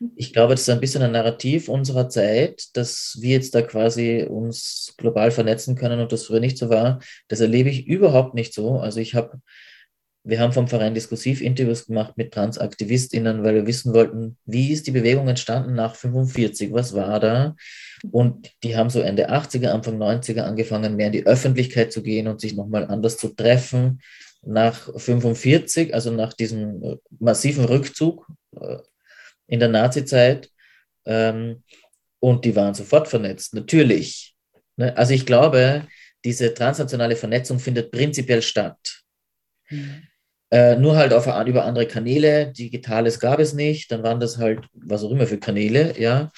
Mhm. Ich glaube, das ist ein bisschen ein Narrativ unserer Zeit, dass wir jetzt da quasi uns global vernetzen können und das früher nicht so war. Das erlebe ich überhaupt nicht so. Also ich habe wir haben vom Verein diskursiv Interviews gemacht mit TransaktivistInnen, weil wir wissen wollten, wie ist die Bewegung entstanden nach 45, was war da? Und die haben so Ende 80er, Anfang 90er angefangen, mehr in die Öffentlichkeit zu gehen und sich nochmal anders zu treffen. Nach 45, also nach diesem massiven Rückzug äh, in der Nazizeit. Ähm, und die waren sofort vernetzt, natürlich. Ne? Also ich glaube, diese transnationale Vernetzung findet prinzipiell statt. Mhm. Äh, nur halt auf, über andere Kanäle. Digitales gab es nicht. Dann waren das halt, was auch immer für Kanäle, ja.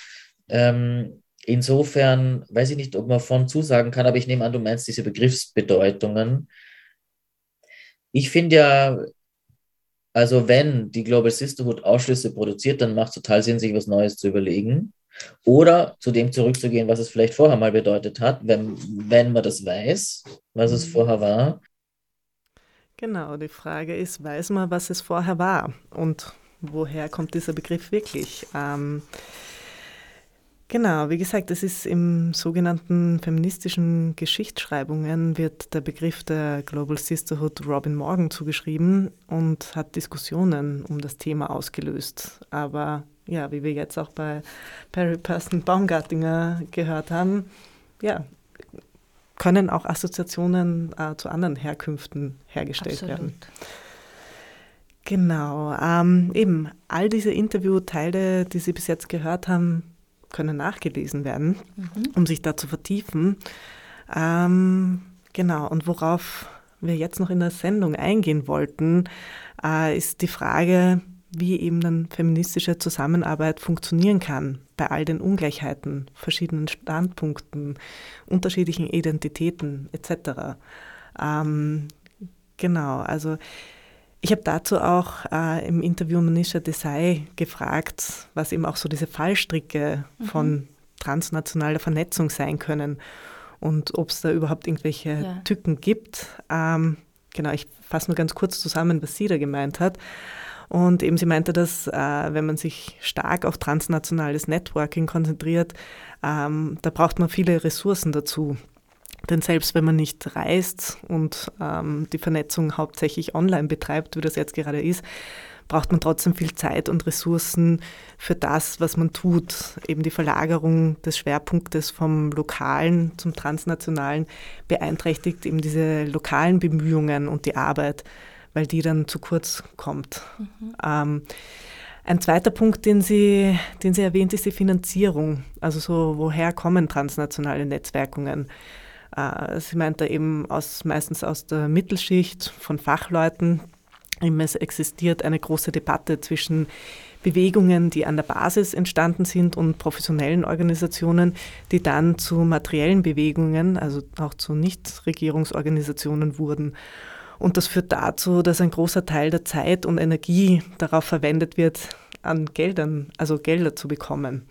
Ähm, insofern weiß ich nicht, ob man von zusagen kann, aber ich nehme an, du meinst diese Begriffsbedeutungen. Ich finde ja, also wenn die Global Sisterhood Ausschlüsse produziert, dann macht es total Sinn, sich was Neues zu überlegen. Oder zu dem zurückzugehen, was es vielleicht vorher mal bedeutet hat, wenn, wenn man das weiß, was es mhm. vorher war. Genau, die Frage ist, weiß man, was es vorher war und woher kommt dieser Begriff wirklich? Ähm, genau, wie gesagt, es ist im sogenannten feministischen Geschichtsschreibungen wird der Begriff der Global Sisterhood Robin Morgan zugeschrieben und hat Diskussionen um das Thema ausgelöst. Aber ja, wie wir jetzt auch bei Perry Person Baumgartinger gehört haben, ja, können auch Assoziationen äh, zu anderen Herkünften hergestellt Absolut. werden. Genau, ähm, eben all diese Interviewteile, die Sie bis jetzt gehört haben, können nachgelesen werden, mhm. um sich da zu vertiefen. Ähm, genau, und worauf wir jetzt noch in der Sendung eingehen wollten, äh, ist die Frage, wie eben dann feministische Zusammenarbeit funktionieren kann bei all den Ungleichheiten, verschiedenen Standpunkten, unterschiedlichen Identitäten etc. Ähm, genau, also ich habe dazu auch äh, im Interview Manisha Desai gefragt, was eben auch so diese Fallstricke mhm. von transnationaler Vernetzung sein können und ob es da überhaupt irgendwelche ja. Tücken gibt. Ähm, genau, ich fasse nur ganz kurz zusammen, was sie da gemeint hat. Und eben sie meinte, dass äh, wenn man sich stark auf transnationales Networking konzentriert, ähm, da braucht man viele Ressourcen dazu. Denn selbst wenn man nicht reist und ähm, die Vernetzung hauptsächlich online betreibt, wie das jetzt gerade ist, braucht man trotzdem viel Zeit und Ressourcen für das, was man tut. Eben die Verlagerung des Schwerpunktes vom Lokalen zum Transnationalen beeinträchtigt eben diese lokalen Bemühungen und die Arbeit, weil die dann zu kurz kommt. Mhm. Ähm, ein zweiter Punkt, den sie, den sie erwähnt, ist die Finanzierung. Also so, woher kommen transnationale Netzwerkungen? Äh, sie meint da eben aus, meistens aus der Mittelschicht von Fachleuten, es existiert eine große Debatte zwischen Bewegungen, die an der Basis entstanden sind und professionellen Organisationen, die dann zu materiellen Bewegungen, also auch zu Nichtregierungsorganisationen wurden. Und das führt dazu, dass ein großer Teil der Zeit und Energie darauf verwendet wird, an Geldern, also Gelder zu bekommen.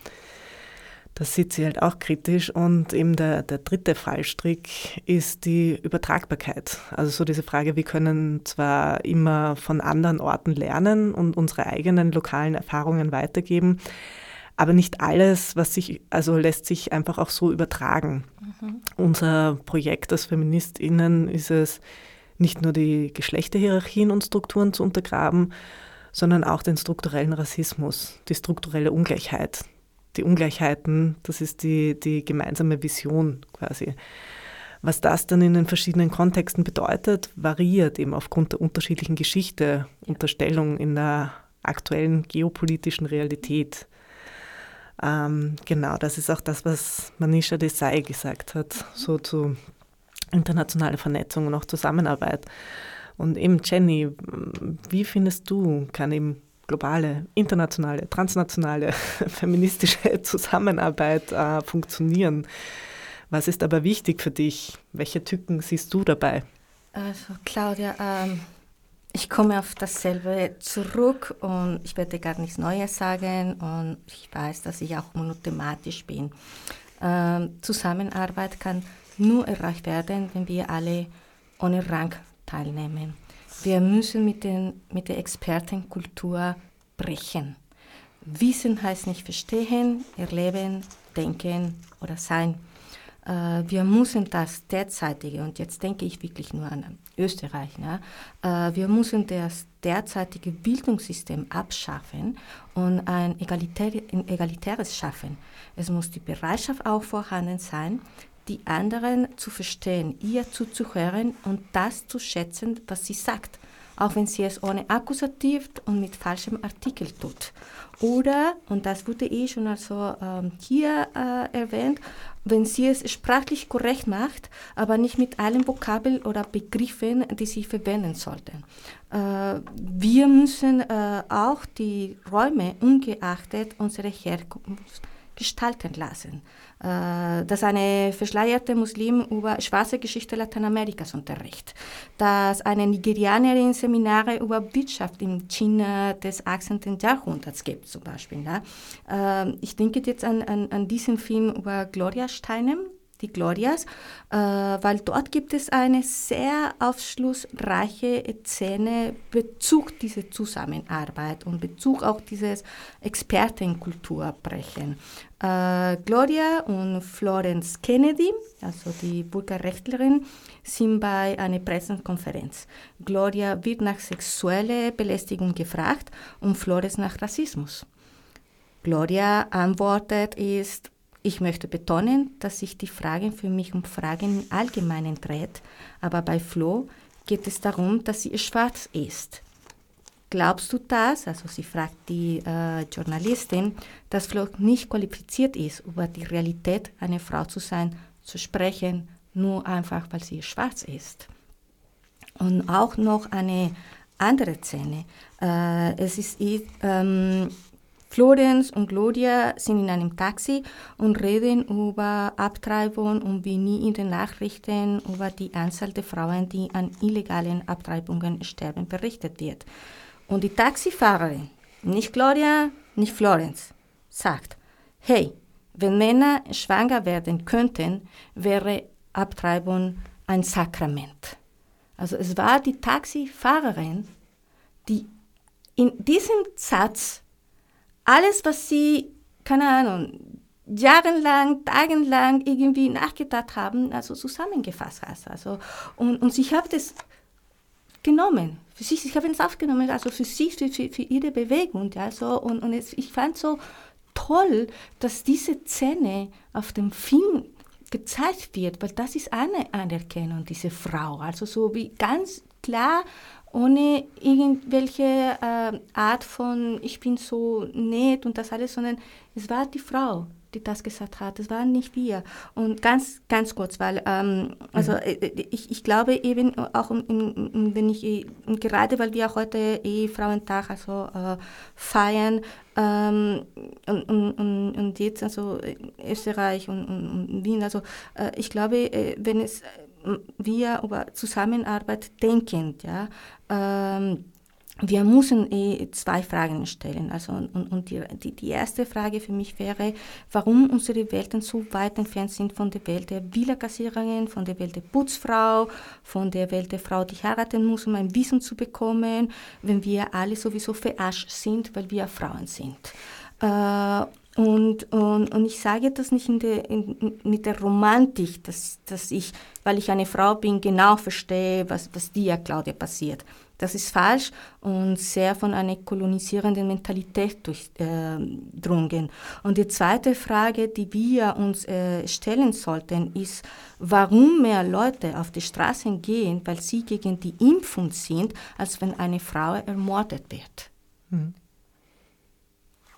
Das sieht sie halt auch kritisch. Und eben der, der dritte Fallstrick ist die Übertragbarkeit. Also so diese Frage, wir können zwar immer von anderen Orten lernen und unsere eigenen lokalen Erfahrungen weitergeben, aber nicht alles, was sich, also lässt sich einfach auch so übertragen. Mhm. Unser Projekt als FeministInnen ist es, nicht nur die Geschlechterhierarchien und Strukturen zu untergraben, sondern auch den strukturellen Rassismus, die strukturelle Ungleichheit, die Ungleichheiten, das ist die, die gemeinsame Vision quasi. Was das dann in den verschiedenen Kontexten bedeutet, variiert eben aufgrund der unterschiedlichen Geschichte und der Stellung in der aktuellen geopolitischen Realität. Ähm, genau, das ist auch das, was Manisha Desai gesagt hat, so zu internationaler Vernetzung und auch Zusammenarbeit. Und eben Jenny, wie findest du, kann eben globale, internationale, transnationale, feministische Zusammenarbeit äh, funktionieren. Was ist aber wichtig für dich? Welche Tücken siehst du dabei? Also Claudia, ähm, ich komme auf dasselbe zurück und ich werde gar nichts Neues sagen und ich weiß, dass ich auch monothematisch bin. Ähm, Zusammenarbeit kann nur erreicht werden, wenn wir alle ohne Rang teilnehmen. Wir müssen mit, den, mit der Expertenkultur brechen. Wissen heißt nicht verstehen, erleben, denken oder sein. Äh, wir müssen das derzeitige, und jetzt denke ich wirklich nur an Österreich, ne? Äh, wir müssen das derzeitige Bildungssystem abschaffen und ein, egalitär, ein egalitäres schaffen. Es muss die Bereitschaft auch vorhanden sein, die anderen zu verstehen, ihr zuzuhören und das zu schätzen, was sie sagt, auch wenn sie es ohne Akkusativ und mit falschem Artikel tut. Oder, und das wurde eh schon also ähm, hier äh, erwähnt, wenn sie es sprachlich korrekt macht, aber nicht mit allen Vokabeln oder Begriffen, die sie verwenden sollten. Äh, wir müssen äh, auch die Räume ungeachtet unserer Herkunft gestalten lassen dass eine verschleierte Muslim über schwarze Geschichte Lateinamerikas unterrichtet, dass eine Nigerianerin Seminare über Wirtschaft in China des 18. Jahrhunderts gibt zum Beispiel. Ja. Ich denke jetzt an, an, an diesen Film über Gloria Steinem, die Glorias, äh, weil dort gibt es eine sehr aufschlussreiche Szene Bezug dieser Zusammenarbeit und Bezug auch dieses Expertenkulturbrechen. Äh, Gloria und Florence Kennedy, also die Bürgerrechtlerin, sind bei einer Pressekonferenz. Gloria wird nach sexueller Belästigung gefragt und Florence nach Rassismus. Gloria antwortet ist, ich möchte betonen, dass sich die Frage für mich um Fragen im Allgemeinen dreht, aber bei Flo geht es darum, dass sie schwarz ist. Glaubst du das? Also sie fragt die äh, Journalistin, dass Flo nicht qualifiziert ist, über die Realität einer Frau zu sein, zu sprechen, nur einfach, weil sie schwarz ist. Und auch noch eine andere Szene. Äh, es ist ähm, Florenz und Gloria sind in einem Taxi und reden über Abtreibung und wie nie in den Nachrichten über die Anzahl der Frauen, die an illegalen Abtreibungen sterben, berichtet wird. Und die Taxifahrerin, nicht Gloria, nicht Florenz, sagt, hey, wenn Männer schwanger werden könnten, wäre Abtreibung ein Sakrament. Also es war die Taxifahrerin, die in diesem Satz alles, was sie, keine Ahnung, jahrelang, tagelang irgendwie nachgedacht haben, also zusammengefasst hat. Also, und, und ich habe das genommen, für sich, ich habe es aufgenommen, also für sich, für, für, für ihre Bewegung. Ja, so, und und es, ich fand so toll, dass diese Szene auf dem Film gezeigt wird, weil das ist eine Anerkennung, diese Frau. Also so wie ganz klar ohne irgendwelche äh, Art von, ich bin so nett und das alles, sondern es war die Frau, die das gesagt hat. Es waren nicht wir. Und ganz, ganz kurz, weil, ähm, also mhm. Äh, ich, ich glaube eben auch, wenn ich, äh, gerade weil wir heute eh Frauentag also äh, feiern ähm, und, und, und jetzt also Österreich und, und Wien, also äh, ich glaube, äh, wenn es wir über Zusammenarbeit denken, ja, ähm, wir müssen eh zwei Fragen stellen. Also, und, und die, die, erste Frage für mich wäre, warum unsere Welten so weit entfernt sind von der Welt der Villa-Kassiererin, von der Welt der Putzfrau, von der Welt der Frau, die heiraten muss, um ein Wissen zu bekommen, wenn wir alle sowieso verarscht sind, weil wir Frauen sind. Äh, und, und, und ich sage das nicht in der, in, mit der Romantik, dass, dass ich, weil ich eine Frau bin, genau verstehe, was, was dir, Claudia, passiert. Das ist falsch und sehr von einer kolonisierenden Mentalität durchdrungen. Äh, und die zweite Frage, die wir uns äh, stellen sollten, ist, warum mehr Leute auf die Straßen gehen, weil sie gegen die Impfung sind, als wenn eine Frau ermordet wird. Mhm.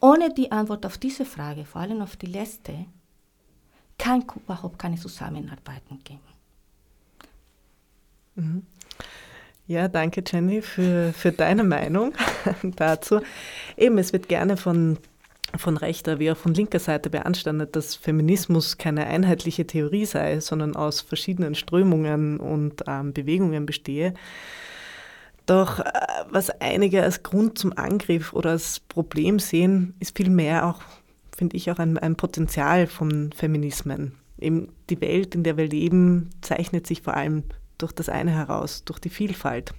Ohne die Antwort auf diese Frage, vor allem auf die letzte, kann überhaupt keine Zusammenarbeit geben. Mhm. Ja, danke Jenny für, für deine Meinung dazu. Eben, es wird gerne von, von rechter wie auch von linker Seite beanstandet, dass Feminismus keine einheitliche Theorie sei, sondern aus verschiedenen Strömungen und ähm, Bewegungen bestehe. Doch äh, was einige als Grund zum Angriff oder als Problem sehen, ist vielmehr auch, finde ich, auch ein, ein Potenzial von Feminismen. Eben die Welt, in der wir leben, zeichnet sich vor allem durch das eine heraus, durch die Vielfalt.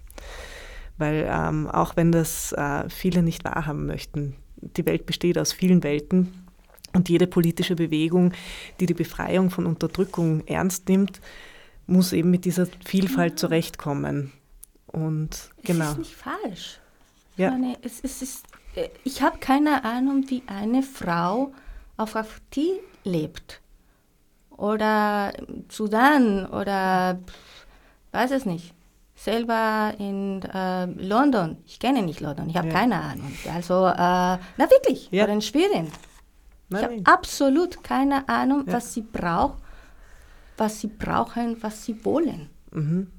Weil ähm, auch wenn das äh, viele nicht wahrhaben möchten, die Welt besteht aus vielen Welten und jede politische Bewegung, die die Befreiung von Unterdrückung ernst nimmt, muss eben mit dieser Vielfalt zurechtkommen. Und genau. Das ist nicht falsch. Ja. Ich, meine, es, es ist, äh, ich habe keine Ahnung, wie eine Frau auf Afti lebt. Oder Sudan oder weiß es nicht. Selber in äh, London. Ich kenne nicht London, ich habe ja. keine Ahnung. Also, äh, na wirklich, ja. oder in Schweden. Nein. Ich habe absolut keine Ahnung, ja. was sie braucht, was sie brauchen, was sie wollen. Mhm.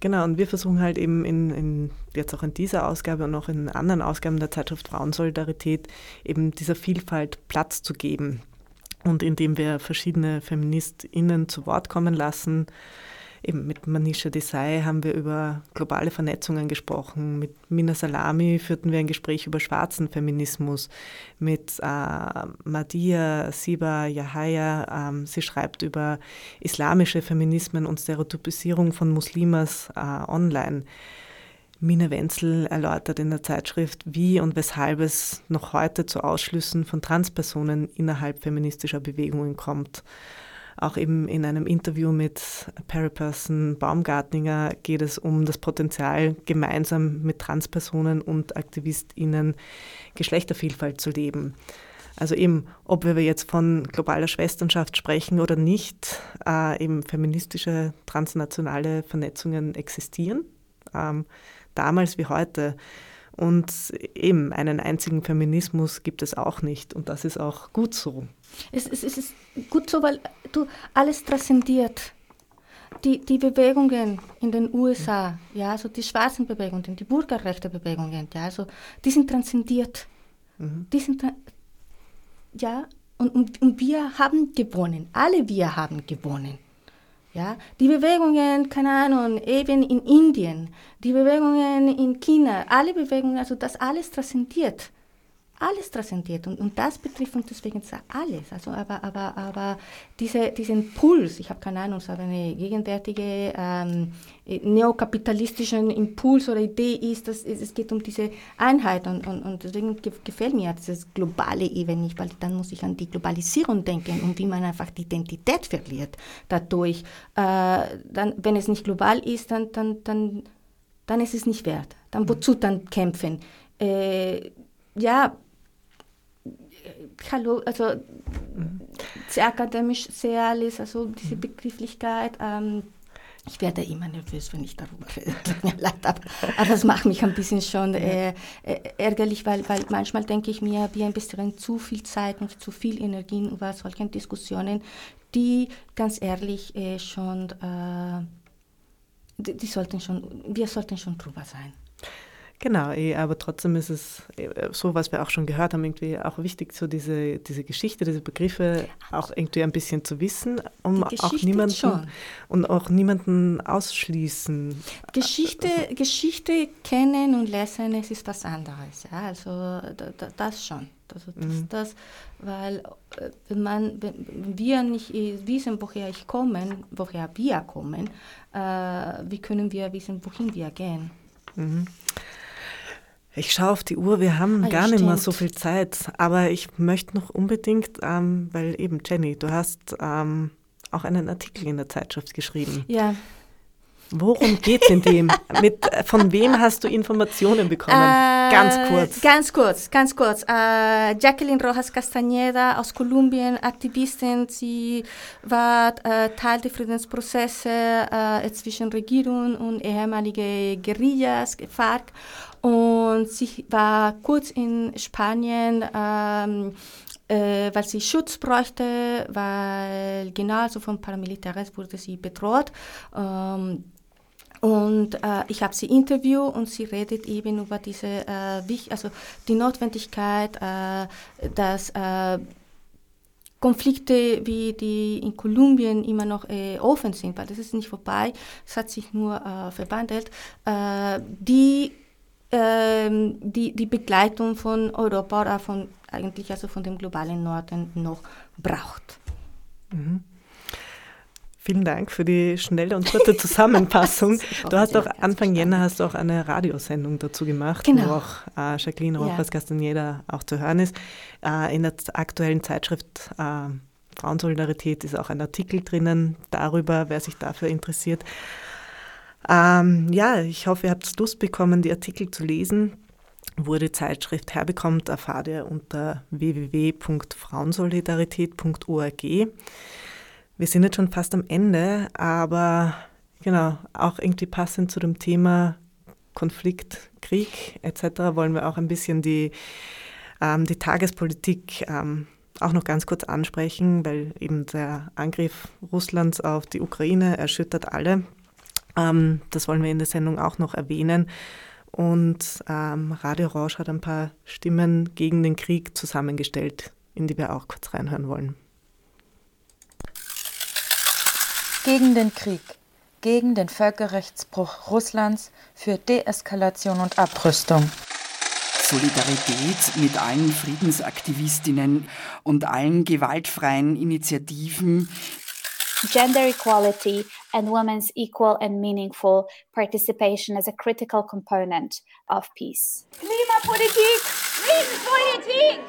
Genau, und wir versuchen halt eben in, in, jetzt auch in dieser Ausgabe und auch in anderen Ausgaben der Zeitschrift Frauensolidarität eben dieser Vielfalt Platz zu geben. Und indem wir verschiedene FeministInnen zu Wort kommen lassen, Eben mit Manisha Desai haben wir über globale Vernetzungen gesprochen. Mit Mina Salami führten wir ein Gespräch über schwarzen Feminismus. Mit äh, Madia Siba Yahaya, ähm, sie schreibt über islamische Feminismen und Stereotypisierung von Muslimas äh, online. Mine Wenzel erläutert in der Zeitschrift, wie und weshalb es noch heute zu Ausschlüssen von Transpersonen innerhalb feministischer Bewegungen kommt. Auch eben in einem Interview mit Paraperson Baumgartninger geht es um das Potenzial, gemeinsam mit Transpersonen und AktivistInnen Geschlechtervielfalt zu leben. Also eben, ob wir jetzt von globaler Schwesternschaft sprechen oder nicht, äh, eben feministische transnationale Vernetzungen existieren, ähm, damals wie heute. Und eben einen einzigen Feminismus gibt es auch nicht. Und das ist auch gut so. Es, es, es ist gut so, weil du alles transzendiert. Die, die Bewegungen in den USA, ja, also die schwarzen Bewegungen, die Bürgerrechtebewegungen, ja, also die sind transzendiert. Mhm. Die sind, ja, und, und, und wir haben gewonnen. Alle wir haben gewonnen. Ja, die Bewegungen, keine Ahnung, eben in Indien, die Bewegungen in China, alle Bewegungen, also das alles transzendiert alles transzendiert und, und das betrifft uns deswegen alles. Also aber, aber, aber diese, diesen Puls, ich habe keine Ahnung, so eine gegenwärtige ähm, neokapitalistischen Impuls oder Idee ist, dass es, es geht um diese Einheit und, und, und deswegen gefällt mir dieses globale eben nicht, weil dann muss ich an die Globalisierung denken und wie man einfach die Identität verliert dadurch. Äh, dann, wenn es nicht global ist, dann, dann, dann, dann ist es nicht wert. Dann wozu dann kämpfen? Äh, ja, hallo, also sehr akademisch, sehr alles, also diese Begrifflichkeit. Ähm, ich werde immer nervös, wenn ich darüber rede. Tut mir leid, aber, aber das macht mich ein bisschen schon äh, äh, ärgerlich, weil, weil manchmal denke ich mir, wir investieren zu viel Zeit und zu viel Energie über solche Diskussionen, die ganz ehrlich äh, schon, äh, die, die, sollten schon, wir sollten schon drüber sein. Genau, eh, aber trotzdem ist es eh, so, was wir auch schon gehört haben, irgendwie auch wichtig, so diese, diese Geschichte, diese Begriffe auch irgendwie ein bisschen zu wissen, um auch niemanden schon. und auch niemanden ausschließen. Geschichte, also. Geschichte kennen und lesen, es ist was anderes. Ja? Also das schon. Also das, mhm. das, weil äh, wenn, man, wenn wir nicht wissen, woher ich komme, woher wir kommen, äh, wie können wir wissen, wohin wir gehen? Mhm. Ich schaue auf die Uhr, wir haben ah, gar nicht mehr so viel Zeit, aber ich möchte noch unbedingt, ähm, weil eben Jenny, du hast ähm, auch einen Artikel in der Zeitschrift geschrieben. Ja. Worum geht es in dem? Mit, von wem hast du Informationen bekommen? Äh, ganz kurz. Ganz kurz, ganz kurz. Äh, Jacqueline Rojas Castañeda aus Kolumbien, Aktivistin. Sie war äh, Teil der Friedensprozesse äh, zwischen Regierung und ehemalige Guerillas, FARC. Und sie war kurz in Spanien, ähm, äh, weil sie Schutz bräuchte, weil genau so von Paramilitares wurde sie bedroht. Ähm, und äh, ich habe sie interviewt und sie redet eben über diese, äh, also die Notwendigkeit, äh, dass äh, Konflikte wie die in Kolumbien immer noch äh, offen sind, weil das ist nicht vorbei, es hat sich nur äh, verwandelt, die ähm, die, die Begleitung von Europa oder von eigentlich also von dem globalen Norden noch braucht. Mhm. Vielen Dank für die schnelle und kurze Zusammenfassung. du hast auch Anfang Jänner hast auch eine Radiosendung dazu gemacht, genau. wo auch äh, Jacqueline Rojas ja. Castaneda auch zu hören ist. Äh, in der aktuellen Zeitschrift äh, Frauensolidarität ist auch ein Artikel drinnen darüber, wer sich dafür interessiert. Ähm, ja, ich hoffe, ihr habt Lust bekommen, die Artikel zu lesen. Wo ihr die Zeitschrift herbekommt, erfahrt ihr unter www.frauensolidarität.org. Wir sind jetzt schon fast am Ende, aber genau, auch irgendwie passend zu dem Thema Konflikt, Krieg etc. wollen wir auch ein bisschen die, ähm, die Tagespolitik ähm, auch noch ganz kurz ansprechen, weil eben der Angriff Russlands auf die Ukraine erschüttert alle. Ähm, das wollen wir in der Sendung auch noch erwähnen. Und ähm, Radio Rausch hat ein paar Stimmen gegen den Krieg zusammengestellt, in die wir auch kurz reinhören wollen. Gegen den Krieg, gegen den Völkerrechtsbruch Russlands für Deeskalation und Abrüstung. Solidarität mit allen Friedensaktivistinnen und allen gewaltfreien Initiativen, gender equality and women's equal and meaningful participation as a critical component of peace. Klimapolitik, Friedenspolitik,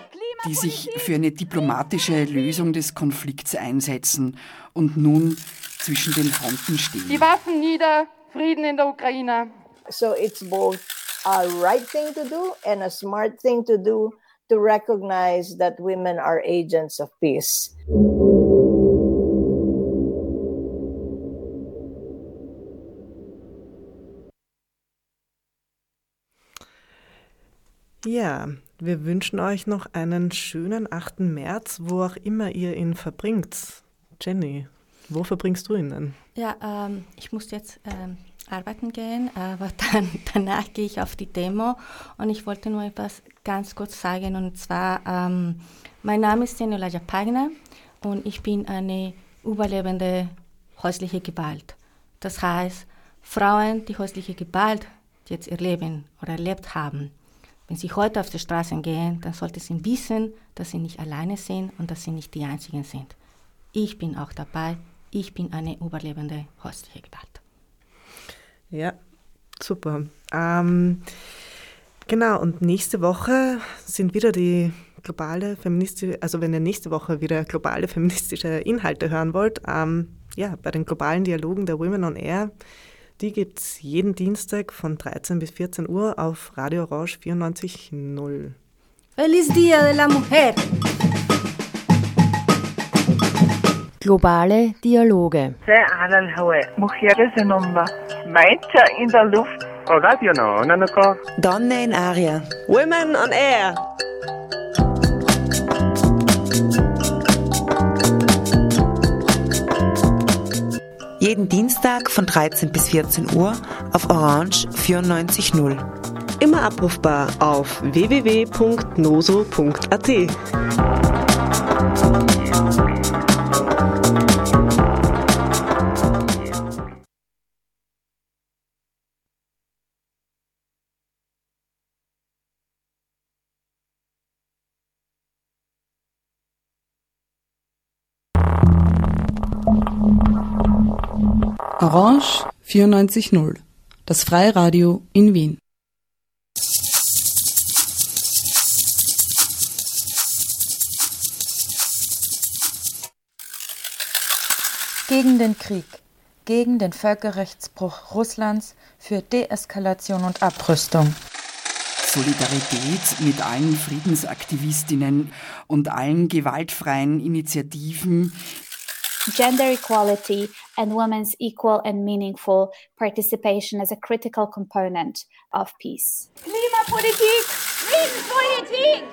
die sich für eine diplomatische Lösung des Konflikts einsetzen und nun zwischen den Fronten stehen. Die Waffen nieder, Frieden in der Ukraine. So it's both a right thing to do and a smart thing to do to recognize that women are agents of peace. Ja, wir wünschen euch noch einen schönen 8. März, wo auch immer ihr ihn verbringt. Jenny, wo verbringst du ihn denn? Ja, ähm, ich muss jetzt ähm, arbeiten gehen, aber dann, danach gehe ich auf die Demo und ich wollte nur etwas ganz kurz sagen und zwar, ähm, mein Name ist Seniola Japagna und ich bin eine überlebende häusliche Gewalt. Das heißt, Frauen, die häusliche Gewalt jetzt erleben oder erlebt haben, wenn sie heute auf die Straßen gehen, dann sollten sie wissen, dass sie nicht alleine sind und dass sie nicht die Einzigen sind. Ich bin auch dabei. Ich bin eine überlebende häusliche Gewalt. Ja, super. Ähm, genau, und nächste Woche sind wieder die globale feministische, also wenn ihr nächste Woche wieder globale feministische Inhalte hören wollt, ähm, ja, bei den globalen Dialogen der Women on Air die gibt es jeden Dienstag von 13 bis 14 Uhr auf Radio Orange 94.0. Feliz Dia de la Mujer! Globale Dialoge. in der Luft. Donne in Aria. Women on Air. Jeden Dienstag von 13 bis 14 Uhr auf Orange 94.0. Immer abrufbar auf www.noso.at. Orange 94.0, das Freiradio in Wien. Gegen den Krieg, gegen den Völkerrechtsbruch Russlands für Deeskalation und Abrüstung. Solidarität mit allen Friedensaktivistinnen und allen gewaltfreien Initiativen, Gender equality and women's equal and meaningful participation as a critical component of peace. Klimapolitik, Friedenspolitik,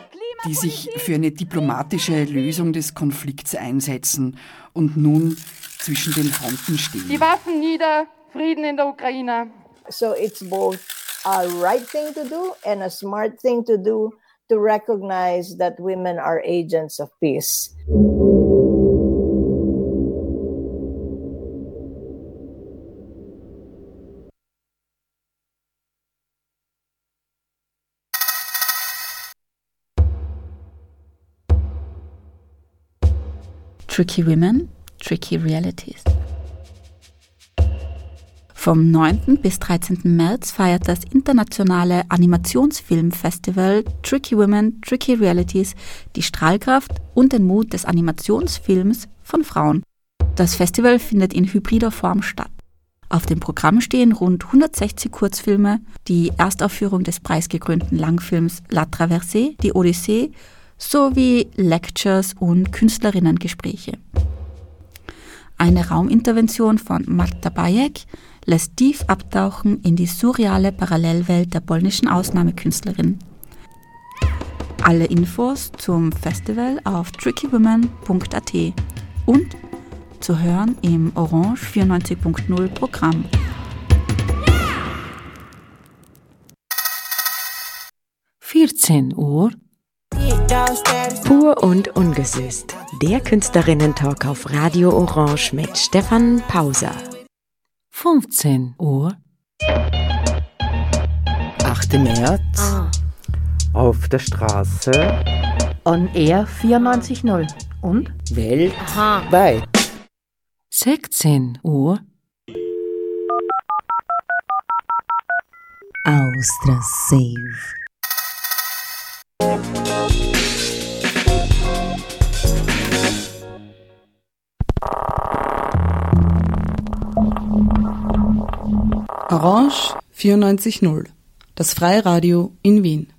die sich für eine diplomatische Lösung des Konflikts einsetzen und nun zwischen den Fronten stehen. Die Waffen nieder, Frieden in der Ukraine. So it's both a right thing to do and a smart thing to do to recognize that women are agents of peace. Tricky Women, Tricky Realities. Vom 9. bis 13. März feiert das internationale Animationsfilmfestival Tricky Women, Tricky Realities die Strahlkraft und den Mut des Animationsfilms von Frauen. Das Festival findet in hybrider Form statt. Auf dem Programm stehen rund 160 Kurzfilme, die Erstaufführung des preisgekrönten Langfilms La Traversée, die Odyssee sowie Lectures und Künstlerinnengespräche. Eine Raumintervention von Marta Bayek lässt tief abtauchen in die surreale Parallelwelt der polnischen Ausnahmekünstlerin. Alle Infos zum Festival auf trickywomen.at und zu hören im Orange 94.0 Programm. Vierzehn Uhr Pur und ungesüßt. Der Künstlerinnen-Talk auf Radio Orange mit Stefan Pauser. 15 Uhr. 8. März. Auf der Straße. On Air 94.0 und Weltweit. 16 Uhr. Austra Save. Orange 94.0, das Freiradio in Wien.